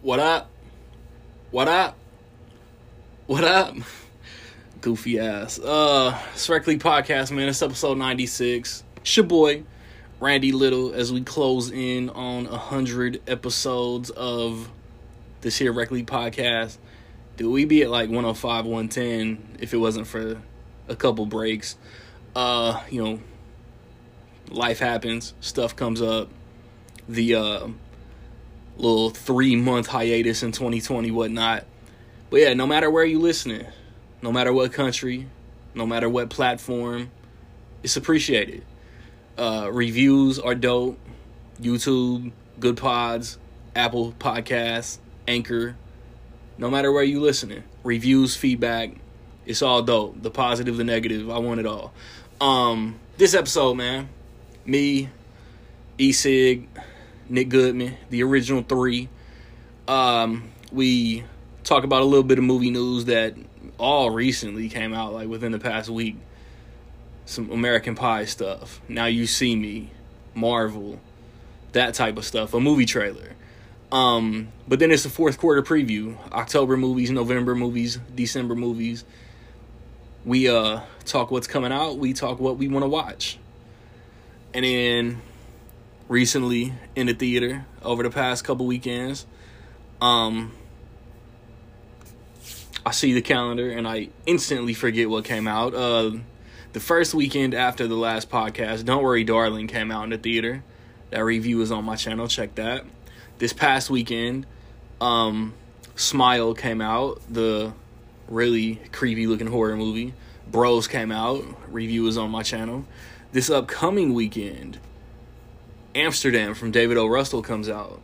What up? What up? What up? Goofy ass. Uh, Strictly Podcast, man. It's episode 96. It's your boy, Randy Little, as we close in on 100 episodes of this here Rec League Podcast. Dude, we be at like 105, 110 if it wasn't for a couple breaks. Uh, you know, life happens, stuff comes up. The, uh, little three month hiatus in 2020, whatnot. But yeah, no matter where you listening, no matter what country, no matter what platform, it's appreciated. Uh, reviews are dope. YouTube, Good Pods, Apple Podcasts, Anchor. No matter where you listening, reviews, feedback, it's all dope. The positive, the negative, I want it all. Um, this episode, man, me, E Sig, Nick Goodman, the original three. Um, we talk about a little bit of movie news that all recently came out, like within the past week. Some American Pie stuff. Now you see me, Marvel, that type of stuff. A movie trailer. Um, but then it's the fourth quarter preview. October movies, November movies, December movies. We uh talk what's coming out. We talk what we want to watch. And then recently in the theater over the past couple weekends. Um, I see the calendar and I instantly forget what came out. Uh, the first weekend after the last podcast, Don't Worry Darling came out in the theater. That review is on my channel. Check that. This past weekend, um, Smile came out, the really creepy looking horror movie. Bros came out. Review is on my channel. This upcoming weekend, Amsterdam from David O. Russell comes out.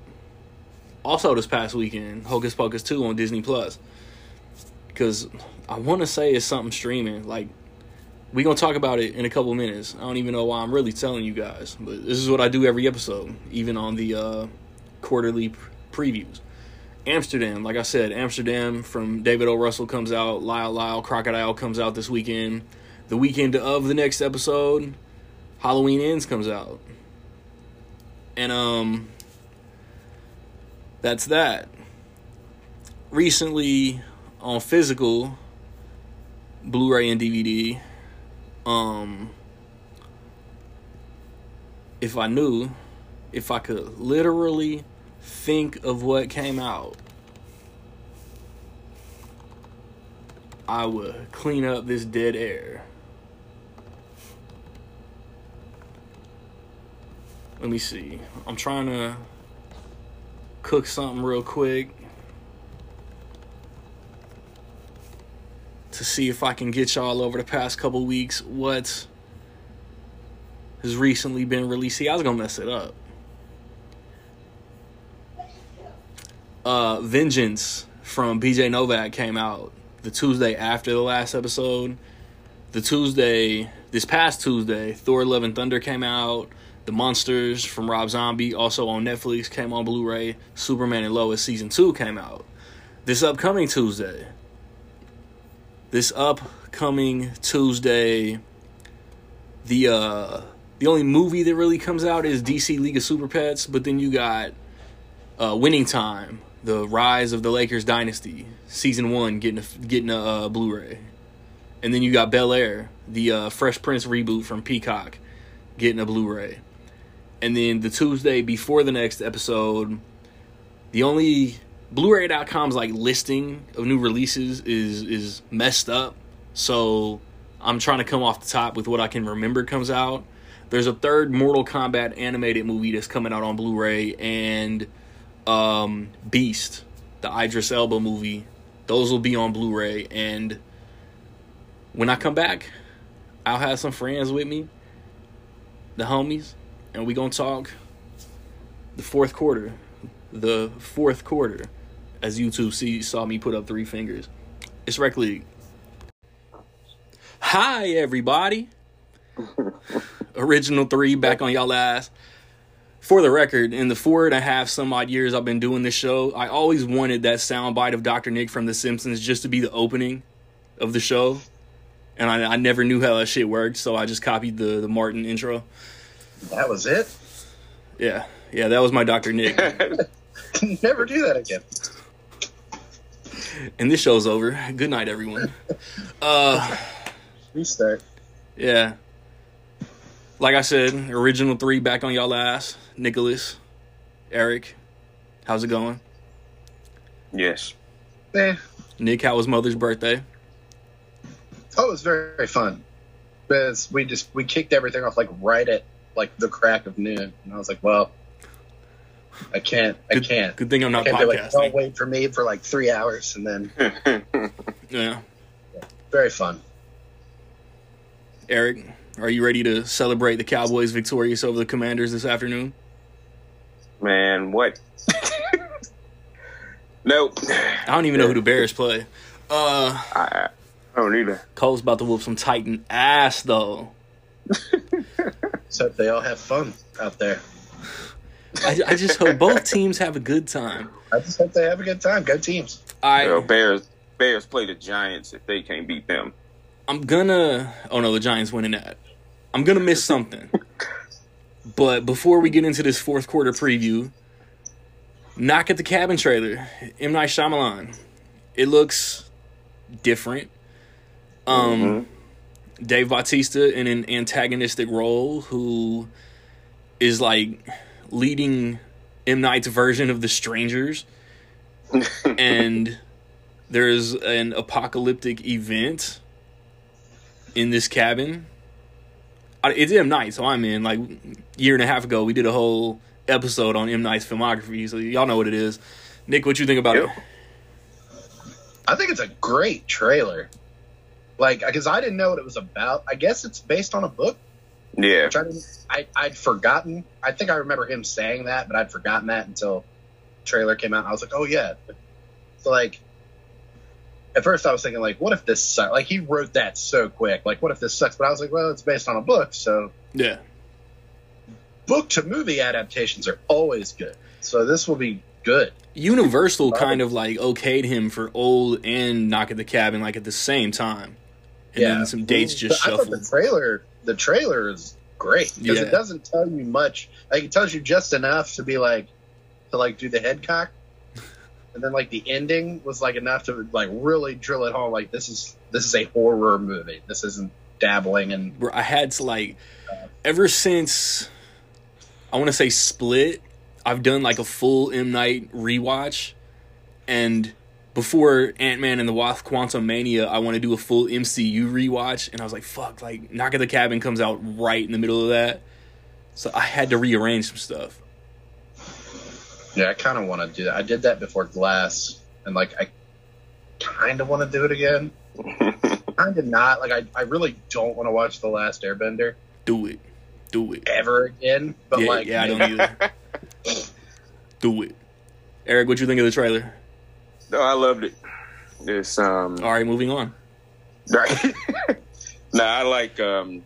Also, this past weekend, Hocus Pocus 2 on Disney Plus. Because I want to say it's something streaming. Like, we going to talk about it in a couple minutes. I don't even know why I'm really telling you guys. But this is what I do every episode, even on the uh, quarterly previews. Amsterdam, like I said, Amsterdam from David O. Russell comes out. Lyle Lyle Crocodile comes out this weekend. The weekend of the next episode, Halloween Ends comes out. And um that's that. Recently on physical Blu-ray and DVD, um if I knew, if I could literally think of what came out, I would clean up this dead air. Let me see. I'm trying to cook something real quick to see if I can get y'all over the past couple weeks what has recently been released. See, I was gonna mess it up. Uh, Vengeance from BJ Novak came out the Tuesday after the last episode. The Tuesday, this past Tuesday, Thor: Love and Thunder came out. The Munsters from Rob Zombie, also on Netflix, came on Blu ray. Superman and Lois Season 2 came out. This upcoming Tuesday. This upcoming Tuesday, the uh the only movie that really comes out is DC League of Super Pets, but then you got uh Winning Time, The Rise of the Lakers Dynasty, season 1 getting a, getting a uh, Blu-ray. And then you got Bel Air, the uh, Fresh Prince reboot from Peacock, getting a Blu-ray and then the Tuesday before the next episode, the only Blu-ray.com's like listing of new releases is is messed up. So I'm trying to come off the top with what I can remember comes out. There's a third Mortal Kombat animated movie that's coming out on Blu-ray and um, Beast, the Idris Elba movie. Those will be on Blu-ray and when I come back, I'll have some friends with me, the homies, and we gonna talk the fourth quarter, the fourth quarter, as YouTube see saw me put up three fingers. It's Rec League. Hi everybody. Original three back on y'all ass. For the record, in the four and a half some odd years I've been doing this show, I always wanted that soundbite of Dr. Nick from The Simpsons just to be the opening of the show. And I, I never knew how that shit worked, so I just copied the, the Martin intro. That was it. Yeah, yeah, that was my Dr. Nick. Never do that again. And this show's over. Good night, everyone. Uh, Restart. yeah. Like I said, original three back on y'all ass. Nicholas, Eric, how's it going? Yes. Eh. Nick, how was Mother's birthday? Oh, it was very, very fun. Because we just we kicked everything off like right at like the crack of noon, and I was like, well, I can't, I Good, can't. good thing I'm I not can't be like, don't wait for me for like three hours, and then Yeah. very fun. Eric, are you ready to celebrate the Cowboys victorious over the Commanders this afternoon? Man, what? nope. I don't even know who the Bears play. Uh, I, I don't either. Colts about to whoop some Titan ass though. So they all have fun out there. I, I just hope both teams have a good time. I just hope they have a good time. Good teams. I You Bears Bears play the Giants if they can't beat them. I'm gonna. Oh no, the Giants winning that. I'm gonna miss something. But before we get into this fourth quarter preview, knock at the cabin trailer. M Night Shyamalan. It looks different. Um, Dave Bautista in an antagonistic role, who is like leading M Night's version of The Strangers, and there's an apocalyptic event in this cabin. It's M Night, so I'm in. Like year and a half ago, we did a whole episode on M Night's filmography, so y'all know what it is. Nick, what you think about Yep. it? I think it's a great trailer. Like, because I didn't know what it was about. I guess it's based on a book, Yeah. which I, I I'd forgotten. I think I remember him saying that, but I'd forgotten that until trailer came out. I was like, oh yeah. So like, at first I was thinking like, what if this sucks? Like he wrote that so quick. Like, what if this sucks? But I was like, well, it's based on a book, so Yeah, book to movie adaptations are always good. So this will be good. Universal kind of like okayed him for old and Knock at the Cabin like at the same time, and yeah, then some dates just But I thought shuffled. the trailer, the trailer is great because Yeah. it doesn't tell you much. Like it tells you just enough to be like to like do the head cock, and then like the ending was like enough to like really drill it home. Like this is this is a horror movie. This isn't dabbling and. I had to like ever since I want to say Split. I've done like a full M Night rewatch, and before Ant Man and the Wasp: Quantumania, I want to do a full MCU rewatch, and I was like, "Fuck!" Like, Knock at the Cabin comes out right in the middle of that, so I had to rearrange some stuff. Yeah, I kind of want to do that. I did that before Glass, and like I kind of want to do it again. Kind of not. Like I, I really don't want to watch The Last Airbender Do it, do it. ever again. But yeah, like, yeah, I don't either. do it, Eric. What do you think of the trailer? No, I loved it. It's um All right, moving on. right. nah, I like um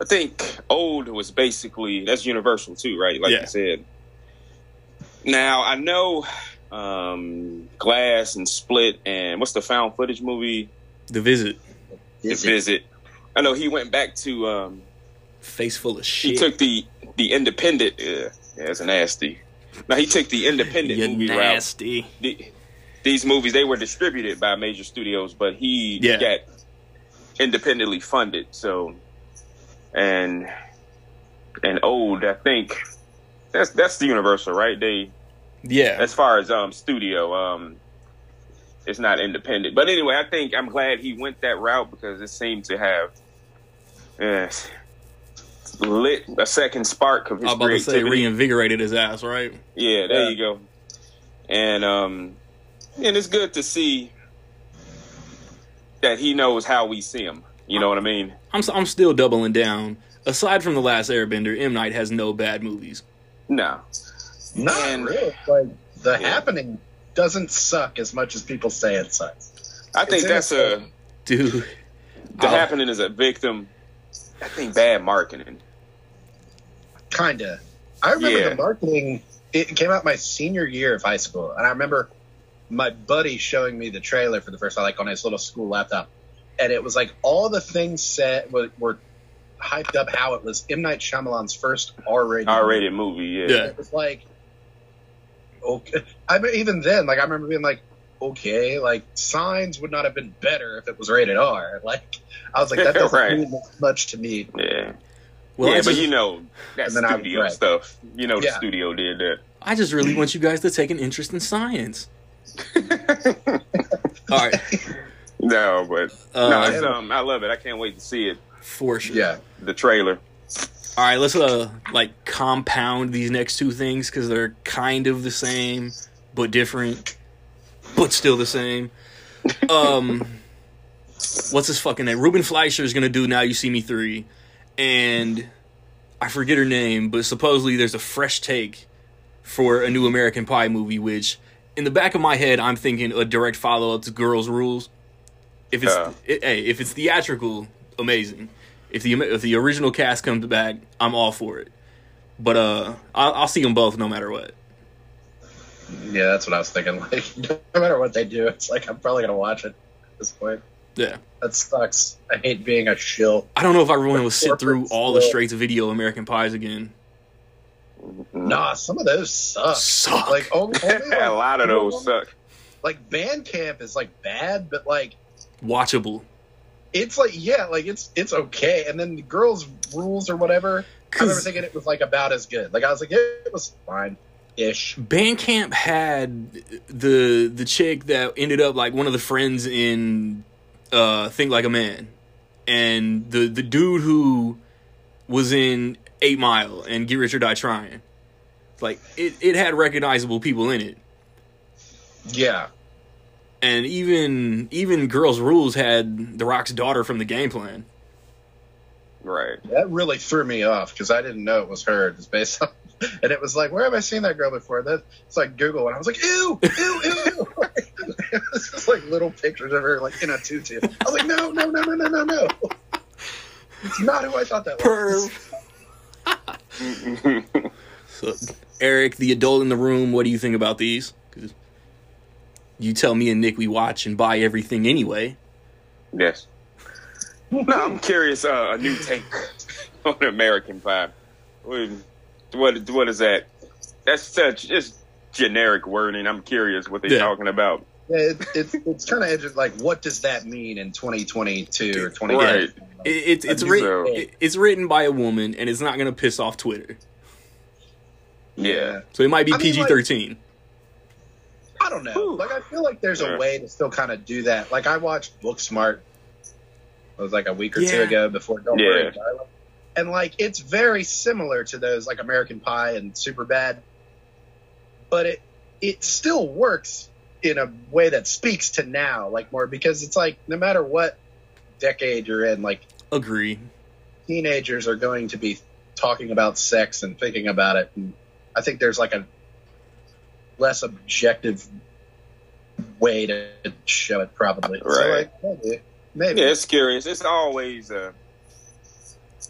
I think old was basically that's universal too, right? Like Yeah. you said. Now I know um Glass and Split and what's the found footage movie? The visit, The is it- Visit. I know he went back to um face full of shit. he took the the independent uh, yeah, it's nasty. Now he took the independent You movie route. nasty. The, these movies they were distributed by major studios, but he Yeah. got independently funded. So and and old, I think that's that's the Universal, right? They Yeah, as far as um studio, um it's not independent. But anyway, I think I'm glad he went that route because it seemed to have uh, lit a second spark of his I his was about to say reinvigorated his ass, right? Yeah, there Yeah. you go. And um and it's good to see that he knows how we see him. You know what I mean? I'm s- I'm still doubling down. Aside from the last Airbender, M Night has no bad movies. No. Not And- really. Like the Yeah. happening doesn't suck as much as people say it sucks. I think It's that's a. Dude, the I'll- happening is a victim. I think bad marketing. Kinda. I remember Yeah. the marketing. It came out my senior year of high school, and I remember my buddy showing me the trailer for the first time, like on his little school laptop, and it was like all the things said were, were hyped up how it was M Night Shyamalan's first R-rated. R rated movie, yeah. Yeah. It was like okay. I mean, even then, like I remember being like, okay, like Signs would not have been better if it was rated R. Like I was like, that doesn't Right. mean much to me. Yeah. Well, yeah, I but you know that And then I- studio stuff. You know the Yeah. studio did that. I just really want you guys to take an interest in science. All right, No, but uh, no, it's, um, I love it. I can't wait to see it. for sure. Yeah, The trailer. All right, let's uh like compound these next two things because they're kind of the same but different, but still the same. Um, what's his fucking name? Ruben Fleischer is gonna do Now You See Me three, and I forget her name, but supposedly there's a fresh take for a new American Pie movie, which in the back of my head I'm thinking a direct follow up to Girls Rules. If it's Yeah. it- hey, if it's theatrical, amazing. If the if the original cast comes back, I'm all for it. But uh, I'll, I'll see them both no matter what. yeah, that's what I was thinking. Like, no matter what they do, it's like I'm probably gonna watch it at this point. Yeah, That sucks. I hate being a shill. I don't know if I really want to sit through all the straight to video American Pies again. Nah, some of those suck. Suck. Like only, only like, a lot of those suck. Like Band Camp is like bad, but like Watchable. it's like yeah, like it's it's okay. And then the girls' rules or whatever. I remember 'Cause- thinking it was like about as good. Like I was like, it was fine, ish. Band Camp had the the chick that ended up like one of the friends in uh Think Like a Man. And the the dude who was in Eight Mile and Get Rich or Die Trying. Like it, it had recognizable people in it. Yeah, And even even Girls Rules had The Rock's daughter from the game plan. Right. that really threw me off because I didn't know it was her. Just based on, and it was like, where have I seen that girl before? That it's like Google, and I was like, ew, ew, ew. it was just like little pictures of her like in a tutu. I was like, no, no, no, no, no, no, no. It's not who I thought that was. So, Eric, the adult in the room, what do you think about these? 'Cause you tell me and Nick we watch and buy everything anyway. yes. No, I'm curious. Uh, a new take on American Pie. What, what what is that? That's such just generic wording. I'm curious what they're Yeah. talking about. Yeah, it, it's it's kind of like, what does that mean in 2022 or 20? Right. It, it's it's written so. it, it's written by a woman and it's not gonna piss off Twitter. Yeah. So it might be I PG thirteen. I don't know. Whew. Like I feel like there's Yeah. a way to still kind of do that. Like I watched Booksmart. It was like a week or two ago before Don't Yeah. Worry, Darling. And like it's very similar to those like American Pie and Superbad, but it it still works in a way that speaks to now, like more because it's like no matter what decade you're in, like Agree. teenagers are going to be talking about sex and thinking about it. And I think there's like a less objective way to show it, probably. So, Right. like, maybe. maybe. Yeah, it's curious. It's always, uh,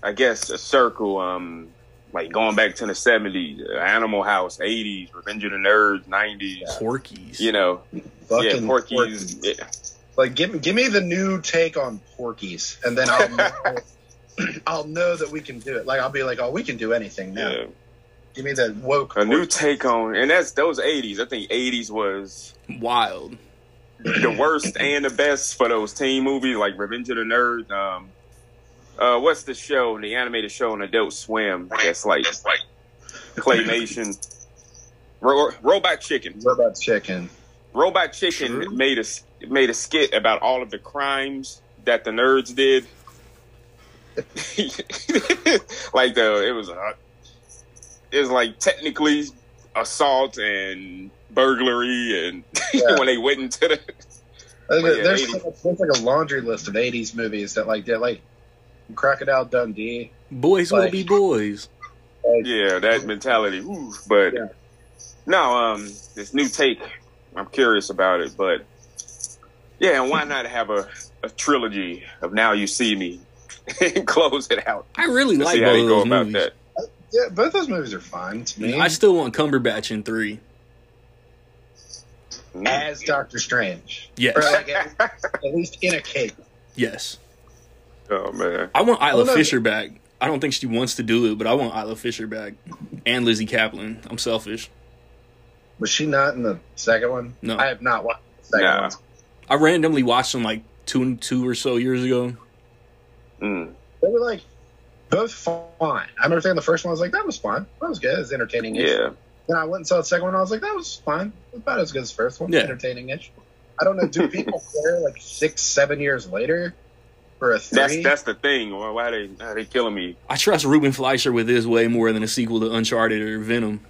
I guess, a circle. Um, like going back to the '70s, uh, Animal House, '80s, Revenge of the Nerds, '90s. Porky's. You know, Fucking yeah, Porky's. Porky's. Yeah, Like, give me, give me the new take on Porky's, and then I'll know, I'll know that we can do it. Like, I'll be like, oh, we can do anything now. yeah. Give me the woke. A new take on, and that's those '80s. I think '80s was Wild. the worst and the best for those teen movies, like Revenge of the Nerds. Um, uh, what's the show? The animated show on Adult Swim. That's like claymation. Ro- Robot Chicken. Robot Chicken. Robot Chicken True. made a made a skit about all of the crimes that the nerds did. like the it was a it was like technically assault and burglary and Yeah. when they went into the I think Well, yeah, there's, 80s. there's like a laundry list of 80s movies that like did like Crocodile Dundee. Boys will be boys. Like, yeah that mentality. Ooh, but Yeah. no, um, this new take. I'm curious about it, but yeah, and why not have a, a trilogy of Now You See Me and close it out? I really like see how both they of go those about movies. that. Yeah, both those movies are fine to me. I still want Cumberbatch in three. as Doctor Strange, Yes. or like at, at least in a cape. Yes. Oh man. I want Isla no. Fisher back. I don't think she wants to do it, but I want Isla Fisher back and Lizzy Caplan. I'm selfish. Was she not in the second one? No. I have not watched the second Nah. one. I randomly watched them like two two or so years ago. Mm. They were like both fine. I remember saying the first one, I was like, that was fine. That was good. It was entertaining. Yeah. Then I went and saw the second one, I was like, that was fine. About as good as the first one. Yeah. Entertaining ish. I don't know. Do people care like six, seven years later for a That's three? that's the thing. Why, why they why they killing me? I trust Ruben Fleischer with this way more than a sequel to Uncharted or Venom.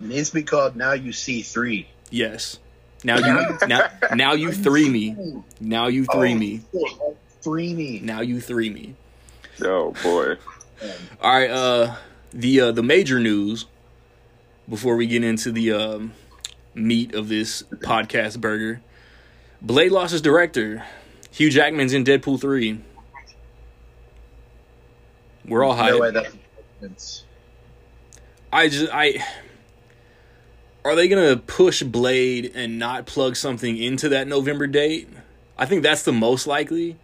It needs to be called Now You See Three. Yes. Now you now now you three me. Now you three Oh, me. Three me. Now you three me. Oh boy. All right. Uh, the uh, the major news before we get into the um, meat of this podcast burger. Blade lost his director. Hugh Jackman's in Deadpool three. We're all No way hyped. I just I. Are they gonna push Blade and not plug something into that November date? I think that's the most likely.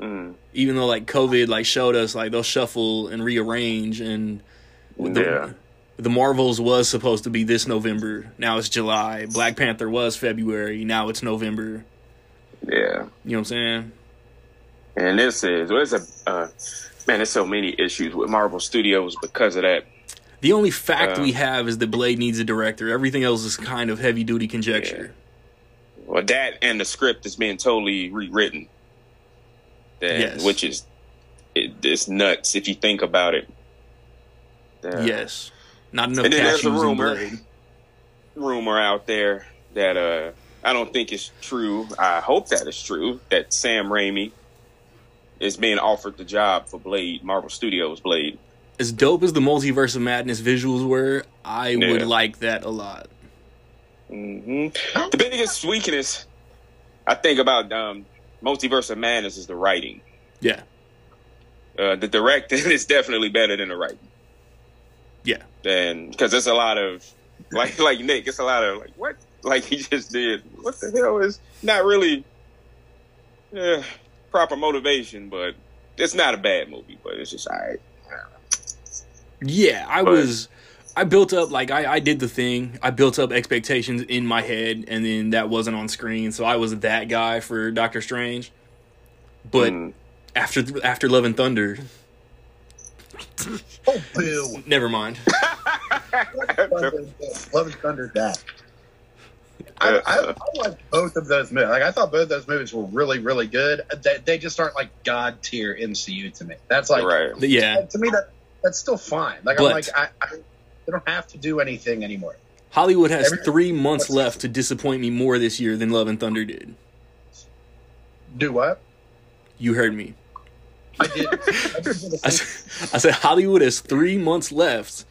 Mm. Even though like COVID like showed us like they'll shuffle and rearrange and the, Yeah. the Marvels was supposed to be this November. Now it's July. Black Panther was February. Now it's November. Yeah. You know what I'm saying? And this is well, there's a uh, man. There's so many issues with Marvel Studios because of that. The only fact Uh, we have is that Blade needs a director. Everything else is kind of heavy duty conjecture. Well, that and the script is being totally rewritten. That, Yes. Which is it, it's nuts if you think about it. Yes. Not enough And then there's a rumor. Rumor out there that uh I don't think it's true. I hope that it's true that Sam Raimi is being offered the job for Blade, Marvel Studios Blade. As dope as the Multiverse of Madness visuals were, I would like that a lot. hmm The biggest weakness I think about um, Multiverse of Madness is the writing. Yeah. Uh, the directing is definitely better than the writing. Yeah. And because there's a lot of like like Nick, it's a lot of like what like he just did. What the hell is not really uh, proper motivation, but it's not a bad movie, but it's just all right. Yeah, I But- was. I built up like I, I did the thing. I built up expectations in my head, and then that wasn't on screen. So I was that guy for Doctor Strange. But Mm. after after Love and Thunder, oh boo. never mind. Love and Thunder that. I, I, I like both of those movies. Like I thought both of those movies were really, really good. They, they just aren't like god tier MCU to me. That's like right. Yeah, to me that that's still fine. Like But- I'm like I, I they don't have to do anything anymore. Hollywood has Every- three months left to disappoint me more this year than Love and Thunder did. Do what? You heard me. I did. I did do I, same- s- I said Hollywood has three months left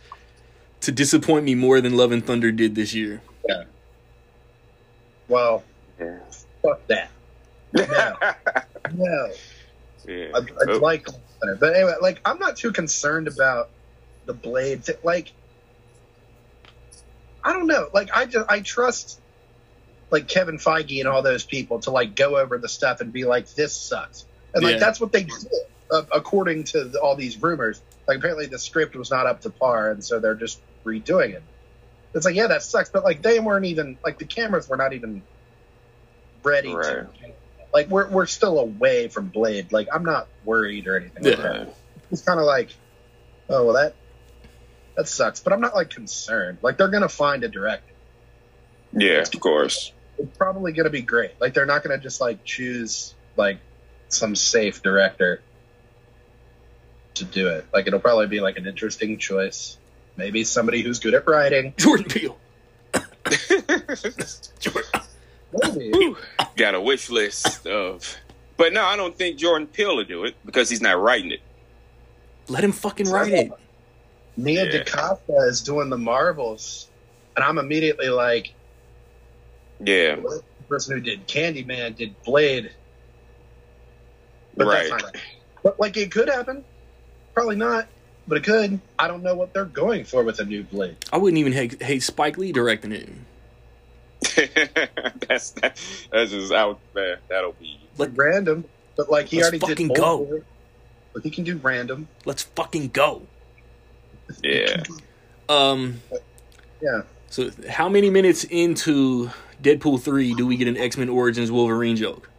to disappoint me more than Love and Thunder did this year. Yeah. Well, Yeah. fuck that. No, no. yeah. I, I Oh, like, but anyway, like I'm not too concerned about the blade. Thing. Like, I don't know. Like I just I trust like Kevin Feige and all those people to like go over the stuff and be like, this sucks, and like Yeah. that's what they did uh, according to the, all these rumors. Like apparently the script was not up to par, and so they're just redoing it. It's like yeah, that sucks, but like they weren't even like the cameras were not even ready to. Right. Like we're we're still away from Blade. Like I'm not worried or anything like Yeah. that. It's kind of like, oh well, that that sucks. But I'm not like concerned. Like they're gonna find a director. yeah, of course. It's probably gonna be great. Like they're not gonna just like choose like some safe director to do it. Like it'll probably be like an interesting choice. Maybe somebody who's good at writing. Jordan Peele. Jordan. Maybe. Got a wish list of, but no, I don't think Jordan Peele will do it because he's not writing it. Let him fucking write it. Nia Yeah. DaCosta is doing the Marvels, and I'm immediately like, Yeah, the person who did Candyman did Blade. But right. that's not right. But like it could happen. Probably not, but it could. I don't know what they're going for with a new Blade. I wouldn't even hate, hate Spike Lee directing it. that's that, that's just out there. That'll be Let, Random, but like he Let's already fucking did. go. Bolt. But he can do random. let's fucking go. yeah. Um, Yeah. So, how many minutes into Deadpool three do we get an X Men Origins Wolverine joke?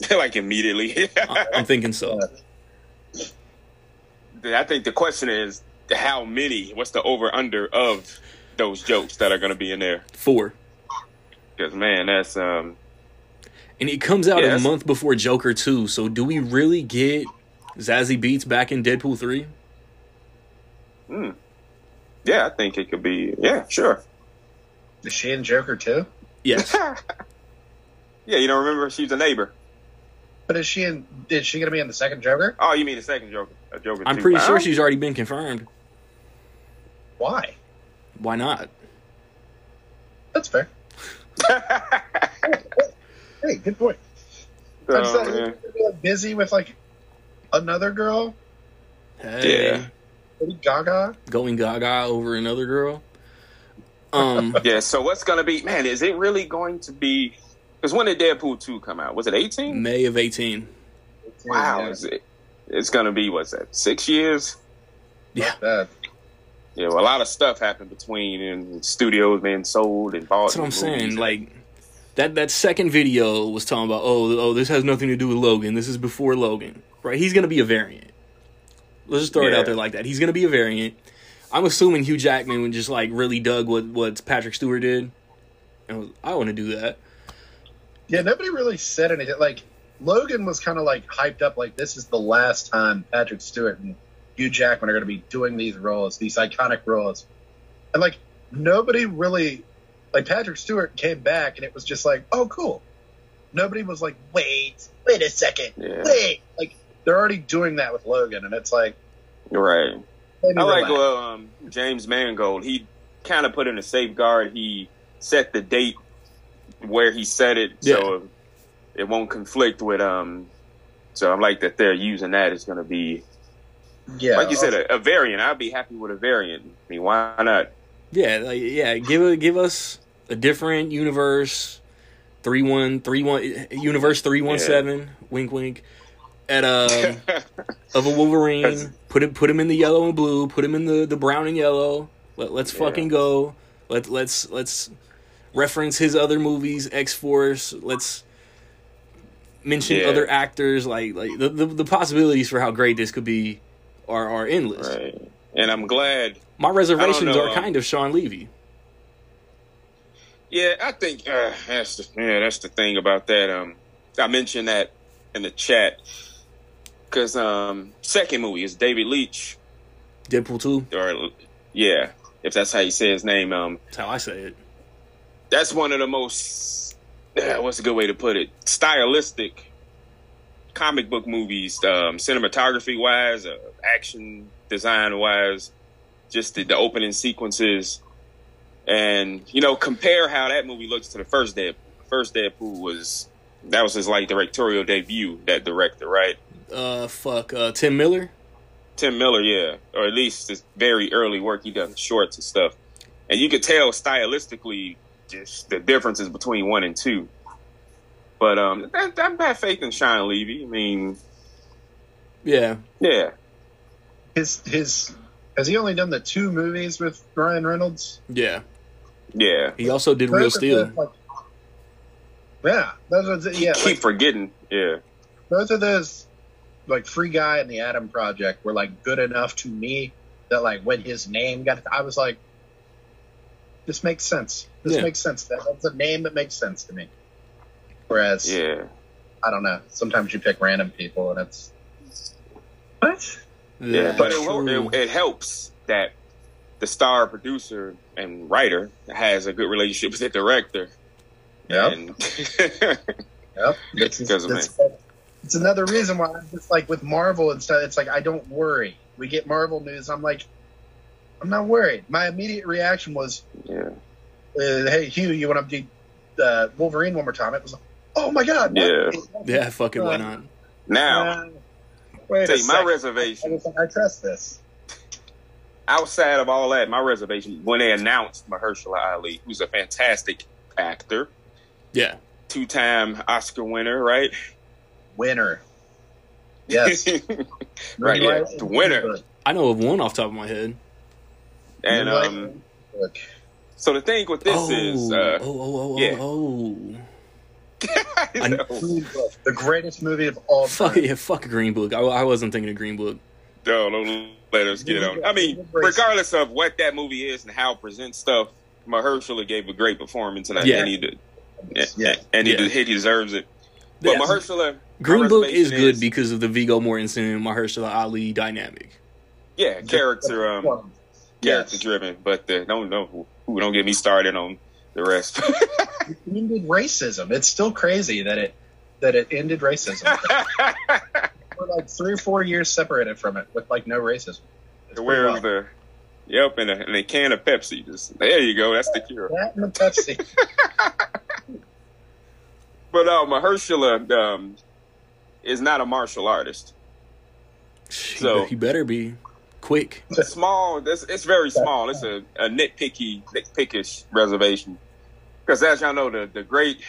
like immediately. I- I'm thinking so. I think the question is how many? What's the over under of those jokes that are going to be in there? Four, Because man, that's um. and it comes out a month before Joker two. So, do we really get Zazie Beetz back in Deadpool three? hmm. Yeah, I think it could be. Yeah, sure. Is she in Joker too? Yes. yeah, you don't remember? She's a neighbor. But is she in? Is she gonna be in the second Joker? Oh, you mean the second Joker? A Joker. I'm two. pretty Wow. sure she's already been confirmed. Why? Why not? That's fair. Hey, good point. I'm Oh, just man. like, like, busy with like another girl, Hey, Yeah. Lady Gaga. going gaga over another girl. Um, Yeah. So what's going to be? Man, is it really going to be? Because when did Deadpool two come out? Was it eighteen? May of eighteen. Wow. Yeah, Is it? It's going to be what's that? Six years? Yeah. that. Yeah. Well, a lot of stuff happened between and studios being sold and bought. That's what I'm saying. movies. Like that that second video was talking about oh oh this has nothing to do with Logan. This is before Logan. Right? He's gonna be a variant. Let's just throw it out there like that. He's gonna be a variant. I'm assuming Hugh Jackman would just like really dug what what Patrick Stewart did. And was, I want to do that. Yeah, nobody really said anything. Like Logan was kind of like hyped up, like this is the last time Patrick Stewart and Hugh Jackman are going to be doing these roles, these iconic roles, and like nobody really, like Patrick Stewart came back and it was just like, oh cool. Nobody was like, wait, wait a second, Yeah. wait. Like they're already doing that with Logan, and it's like, right. maybe I like well, um, James Mangold. He kind of put in a safeguard. He set the date where he said it, so it won't conflict with um. So I'm like that they're using that. It's going to be yeah, like you said, a, a variant. I'd be happy with a variant. I mean, why not? Yeah, like, yeah. Give a, give us a different universe. Three one three one universe three one seven. Wink wink. At um of a Wolverine. Put him put him in the yellow and blue. Put him in the, the brown and yellow. Let, let's Yeah. fucking go. Let let's let's reference his other movies. X Force. Let's mention Yeah. other actors. Like like the, the the possibilities for how great this could be are are endless. right. And I'm glad. My reservations know, are um, kind of Shawn Levy. Yeah, I think uh, that's the yeah that's the thing about that. Um, I mentioned that in the chat because um, second movie is David Leitch Deadpool two. or yeah, if that's how you say his name. Um, That's how I say it. that's one of the most uh, what's a good way to put it stylistic comic book movies um, cinematography wise uh, action design wise just the, the opening sequences and you know compare how that movie looks to the first Deadpool first Deadpool was that was his like directorial debut that director right Uh, fuck. Uh, Tim Miller. Tim Miller, yeah, or at least his very early work he done shorts and stuff, and you could tell stylistically just the differences between one and two. But um, I, I have faith in Shawn Levy. I mean, Yeah. yeah, his his has he only done the two movies with Ryan Reynolds? Yeah. yeah. He also did Real Steel. like- yeah, those are, yeah. Keep like, forgetting, yeah, both of those, like Free Guy and the Adam Project, were like good enough to me that like when his name got, I was like, this makes sense. This Yeah. makes sense. That, that's a name that makes sense to me. Whereas yeah. I don't know. Sometimes you pick random people and it's what? Yeah, but it, it, it helps that the star producer and writer has a good relationship with the director. Yeah. And Yep. It's, Because it's, it's another reason why I'm just like with Marvel and stuff. It's like I don't worry. We get Marvel news. I'm like, I'm not worried. My immediate reaction was, yeah, uh, "Hey Hugh, you want to do uh, Wolverine one more time?" It was like, "Oh my god!" Yeah. yeah, fucking it, why not? now Uh, wait a my reservation. I trust this. outside of all that, my reservation when they announced Mahershala Ali, who's a fantastic actor, Yeah. two-time Oscar winner, right? Winner. Yes. right, yeah, Moonlight the winner. I know of one off the top of my head. And um, So the thing with this oh, is, uh, oh, oh, oh, yeah. oh, I- no, Green Book, the greatest movie of all. Fuck time. yeah, fuck Green Book. I, I wasn't thinking of Green Book. no, don't let us get on. I mean, regardless of what that movie is and how it presents stuff, Mahershala gave a great performance, and I Yeah. and he did, Yeah. and he, Yeah. he deserves it. But Yeah. Mahershala, Green Book is reservation good because of the Viggo Mortensen and Mahershala Ali dynamic. yeah, character um character driven. But uh, don't don't don't get me started on the rest. It ended racism. It's still crazy that it that it ended racism. We're like three or four years separated from it with like no racism. It's pretty Where's the yep and a, and a can of Pepsi? Just there you go. That's the cure. that and the Pepsi? But uh, Mahershala um, is not a martial artist. So- So he better be quick. small. It's, it's very small. It's a, a nitpicky, nitpickish reservation. Because as y'all know, the the great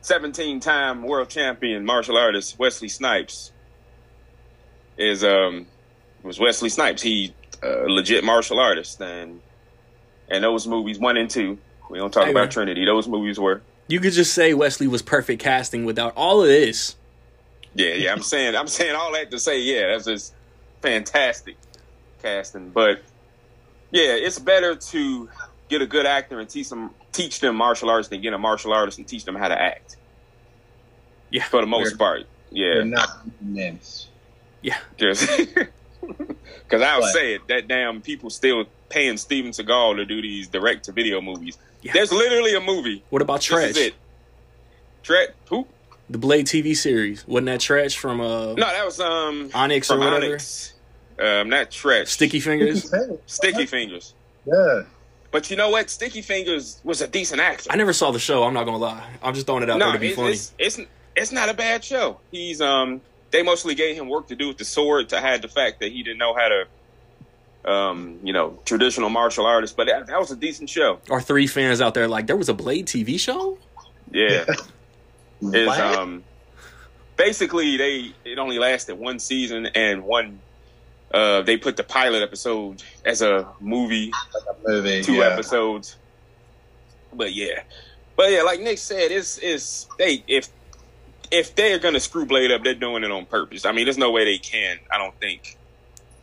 seventeen time world champion martial artist Wesley Snipes is um was Wesley Snipes. He a legit martial artist, and and those movies one and two. We don't talk Hey, about man. Trinity. Those movies were. You could just say Wesley was perfect casting without all of this. Yeah, yeah. I'm saying, I'm saying all that to say, yeah, that's just fantastic casting. But yeah, it's better to get a good actor and teach them teach them martial arts than get a martial artist and teach them how to act. Yeah. for the most Weird. part. They're Yeah, not names. Yeah. because I'll But- say it. That damn people still paying Steven Seagal to do these direct to video movies. Yeah. There's literally a movie. What about This Trash? is it. Tret who? The Blade TV series. Wasn't that Trash from uh No, that was um Onyx or from whatever? Onyx. Um, not Tret. Sticky Fingaz? Sticky Fingaz. Yeah. But you know what? Sticky Fingaz was a decent actor. I never saw the show, I'm not gonna lie. I'm just throwing it out no, there to be it's, funny. it's it's it's not a bad show. He's um they mostly gave him work to do with the sword to hide the fact that he didn't know how to um you know traditional martial artist. But that, that was a decent show. Our three fans out there like there was a Blade TV show? Yeah, is um basically they it only lasted one season and one. Uh, they put the pilot episode as a movie Like a movie. two yeah. episodes. But yeah, but yeah, like Nick said, it's it's they if if they're gonna screw Blade up, they're doing it on purpose. I mean, there's no way they can. I don't think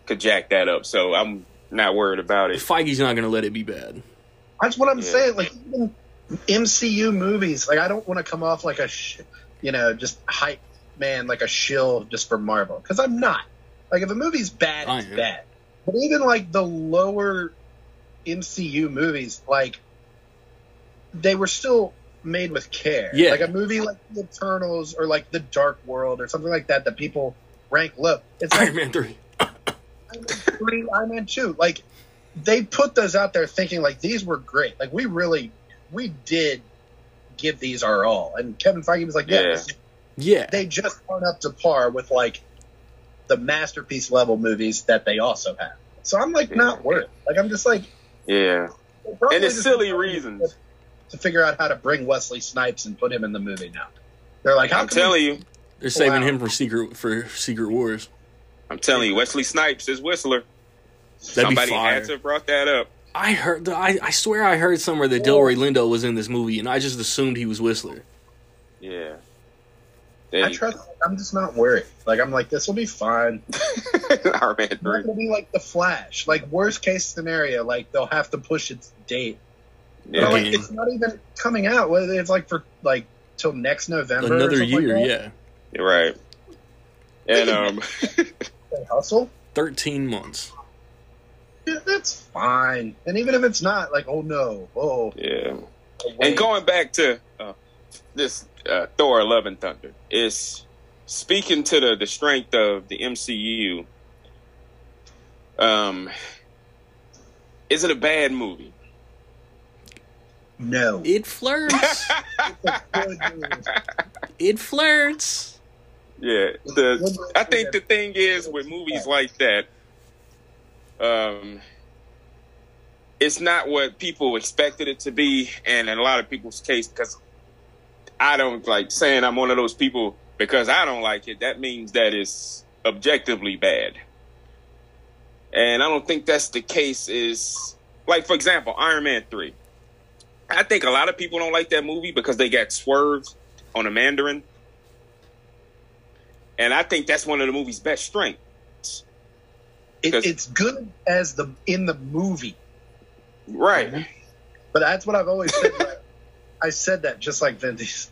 could jack that up. So I'm not worried about it. Feige's not gonna let it be bad. That's what I'm Yeah. saying. Like even MCU movies. Like I don't want to come off like a, sh- you know, just hype man, like a shill just for Marvel because I'm not. Like if a movie's bad, I it's am. bad. But even like the lower MCU movies, like they were still made with care. Yeah. Like a movie like The Eternals or like The Dark World or something like that that people rank low. It's like Iron Man three. Iron Man three, Iron Man two. Like they put those out there thinking like these were great. Like we really we did give these our all. And Kevin Feige was like, yeah, Yeah. Yeah. they just aren't up to par with like the masterpiece level movies that they also have. So I'm like not worried. Like I'm just like Yeah, probably and it's silly reasons. to figure out how to bring Wesley Snipes and put him in the movie now. They're like, how I'm telling you, They're saving Wow. him for secret for Secret Wars. I'm telling you, Wesley Snipes is Whistler. That'd Somebody be fire. had to have brought that up. I heard. I, I swear I heard somewhere that Delroy Lindo was in this movie, and I just assumed he was Whistler. Yeah. I There trust. I'm just not worried. Like I'm like this will be fine. you- Iron Man It's not three. gonna be like the Flash. Like worst case scenario, like they'll have to push its date. But Yeah. like it's not even coming out. Whether It's like for like till next November. Another something like year, that. yeah. You're right. And um, hustle. Thirteen months. Yeah, that's fine. And even if it's not, like, oh no, oh. yeah. wait. And going back to uh, this uh, Thor: Love and Thunder is speaking to the the strength of the MCU. Um, is it a bad movie? no. It flirts. it flirts. Yeah, the I think the thing is with movies like that, um, it's not what people expected it to be, and in a lot of people's case, because I don't like saying I'm one of those people because I don't like it. That means that it's objectively bad, and I don't think that's the case. Is like for example, Iron Man three. I think a lot of people don't like that movie because they got swerved on a Mandarin, and I think that's one of the movie's best strengths. It, it's good as the in the movie, Right. but that's what I've always said. Like, I said that just like Vin Diesel.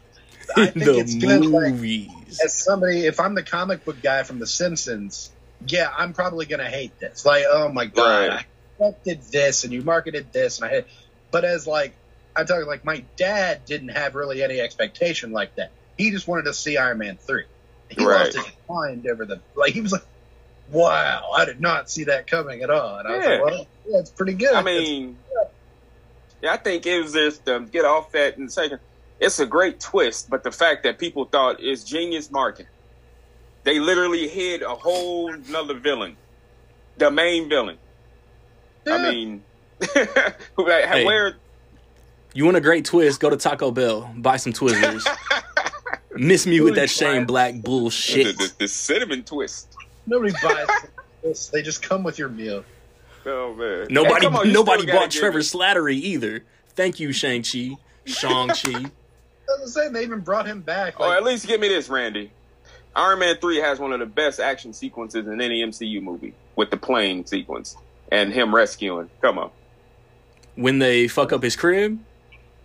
I think the it's good. Like, movies. as somebody, if I'm the comic book guy from The Simpsons, yeah, I'm probably gonna hate this. Like, oh my god, Right. I expected this, and you marketed this, and I hate. But as like, I'm talking like my dad didn't have really any expectation like that. He just wanted to see Iron Man three. He Right. lost his mind over the like. He was like, "Wow, I did not see that coming at all." And I was Yeah. like, "Well, yeah, it's pretty good." I mean, yeah, I think it was just um, get off that in a second. It's a great twist, but the fact that people thought is genius marketing. They literally hid a whole another villain, the main villain. I mean, Hey. where You want a great twist? Go to Taco Bell, buy some Twizzlers. Miss me with that Shane Black bullshit. the, the cinnamon twist. nobody buys this. They just come with your meal. Oh man, Nobody, Hey, on, nobody bought Trevor it- Slattery either. Thank you, Shang Chi, Shang Chi. I was saying they even brought him back. Oh, at least give me this, Randy. Iron Man 3 has one of the best action sequences in any MCU movie with the plane sequence and him rescuing. Come on. When they fuck up his crib.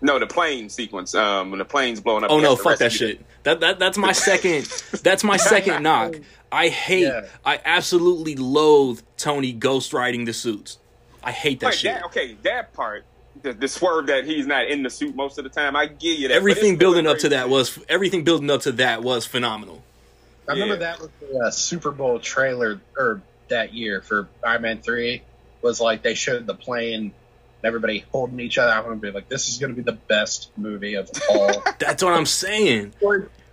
No, the plane sequence. Um, when the plane's blowing up. Oh no, fuck that rescue shit. That that that's my second. That's my second knock. I hate. Yeah. I absolutely loathe Tony ghost riding the suits. I hate that Right, shit. that- okay, that part, the, the swerve that he's not in the suit most of the time, I get you that. everything building up to that was everything building up to that was phenomenal. I remember that was the uh, Super Bowl trailer or that year for Iron Man three was like they showed the plane and everybody holding each other. I remember like this is going to be the best movie of all. That's what I'm saying.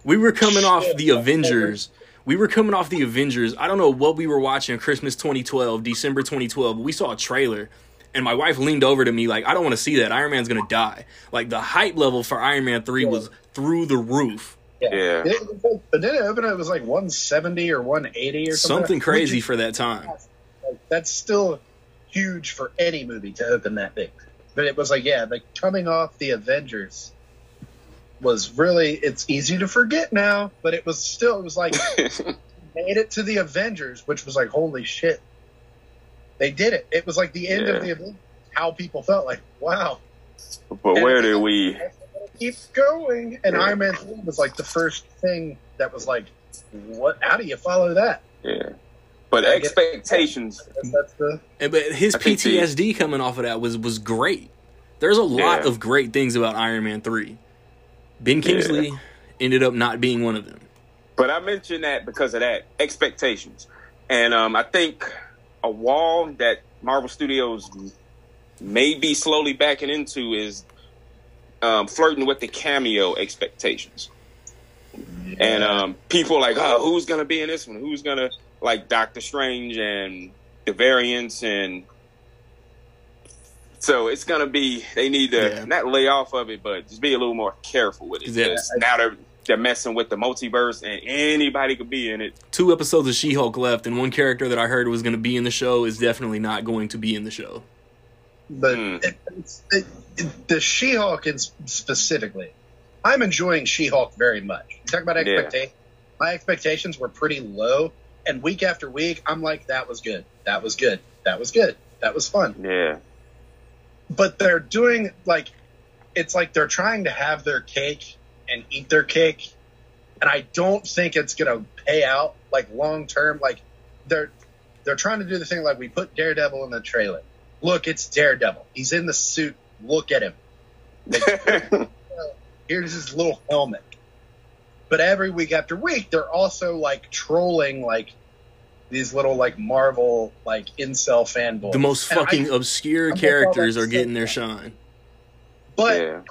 We were coming off the Avengers. We were coming off the Avengers. I don't know what we were watching Christmas 2012, December 2012, we saw a trailer and my wife leaned over to me like, "I don't want to see that. Iron Man's going to die." Like the hype level for Iron Man 3 was through the roof. Yeah. It, was but then it opened. It was like 170 or 180 or something. Something crazy Which for that time. like, that's still huge for any movie to open that big. But it was like, yeah, like coming off the Avengers was really. It's easy to forget now, but it was still. It was like made it to the Avengers, which was like, holy shit. They did it. It was like the end Yeah. of the Avengers. How people felt like, wow, but where did we? keep going. And Yeah. Iron Man 3 was like the first thing that was like, what? How do you follow that? Yeah. But I expectations. Guess that's the. And- But his I think the- PTSD coming off of that was was great. There's a lot Yeah. of great things about Iron Man 3. Ben Kingsley ended up not being one of them. But I mentioned that because of that expectations, and um, I think a wall that Marvel Studios may be slowly backing into is um, flirting with the cameo expectations. And um, people are like, oh, who's gonna be in this one? Who's gonna like Doctor Strange and the variants and so it's gonna be they need to Yeah. not lay off of it, but just be a little more careful with it. Yeah. 'Cause now they're they're messing with the multiverse and anybody could be in it. Two episodes of She Hulk left, and one character that I heard was going to be in the show is definitely not going to be in the show. But Hmm. it, it's, it, it, the She-Hulk is specifically, I'm enjoying She-Hulk very much. You talk about Yeah. expectations. My expectations were pretty low, and week after week, I'm like, that was good, that was good, that was good, that was fun. Yeah. But they're doing like, it's like they're trying to have their cake and eat their cake, and I don't think it's gonna pay out like long term. Like they're they're trying to do the thing like we put Daredevil in the trailer. Look, it's Daredevil. He's in the suit. Look at him. Here's his little helmet. But every week after week, they're also like trolling like these little like Marvel like incel fanboys. The most And I- fucking obscure I'm characters are getting their shine. but yeah.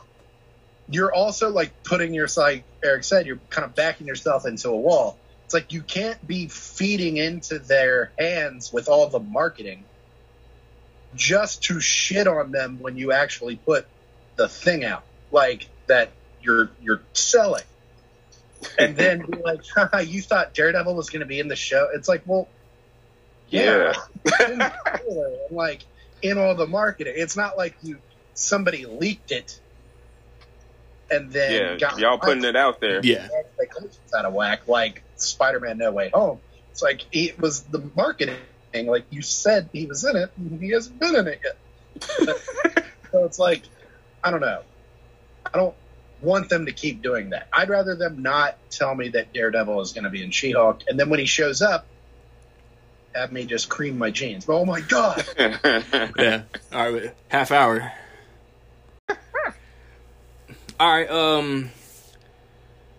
you're also like putting your like Eric said, you're kind of backing yourself into a wall. It's like you can't be feeding into their hands with all the marketing just to shit on them when you actually put the thing out like that you're you're selling. And then be like, Haha, you thought Daredevil was going to be in the show? It's like, well, yeah. Yeah. And like in all the marketing. It's not like you somebody leaked it and then Yeah, got y'all putting it out there. Yeah. expectations out of whack, like Spider-Man: No Way Home. It's like it was the marketing. Like you said, he was in it, and he hasn't been in it yet. so it's like, I don't know. I don't want them to keep doing that. I'd rather them not tell me that Daredevil is going to be in She-Hulk, and then when he shows up, have me just cream my jeans. Oh my god! Yeah. All right. Half hour. All right. Um.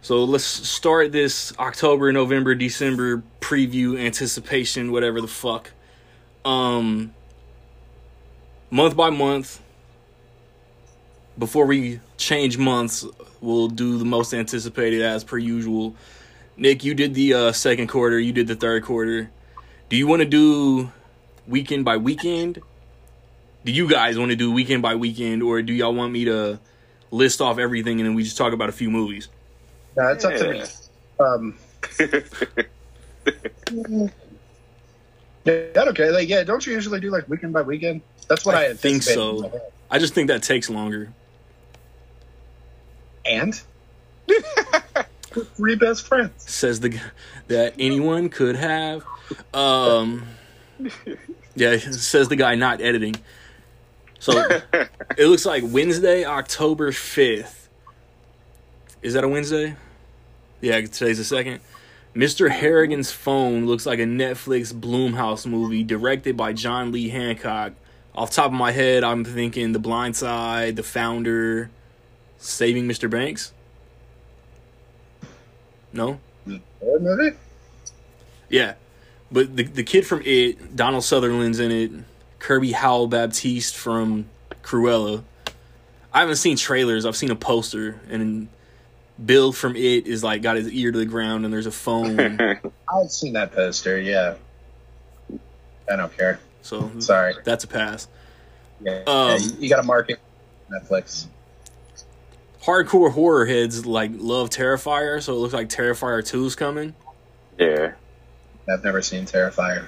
So let's start this October, November, December preview, anticipation, whatever the fuck. Um. Month by month. Before we change months, we'll do the most anticipated as per usual. Nick, you did the uh, second quarter. You did the third quarter. Do you want to do weekend by weekend? Do you guys want to do weekend by weekend, or do y'all want me to list off everything and then we just talk about a few movies? No, it's up to me. Um, yeah, that okay. Like, yeah, don't you usually do like weekend by weekend? That's what I, I think so. I just think that takes longer. And three best friends. Says the g- that anyone could have. Um, yeah, says the guy not editing. So it looks like Wednesday, October fifth. Is that a Wednesday? Yeah, today's the second. Mr. Harrigan's Phone looks like a Netflix Blumhouse movie directed by John Lee Hancock. Off top of my head, I'm thinking The Blind Side, The Founder, Saving Mr. Banks. No? Movie? Yeah. But the the kid from It, Donald Sutherland's in it, Kirby Howell Baptiste from Cruella. I haven't seen trailers, I've seen a poster and Bill from It is like got his ear to the ground and there's a phone. I've seen that poster. Yeah. I don't care. so Sorry. that's a pass. Yeah, Um, you, you got to market Netflix. Hardcore horror heads like love Terrifier, so it looks like Terrifier 2 is coming. yeah. I've never seen Terrifier,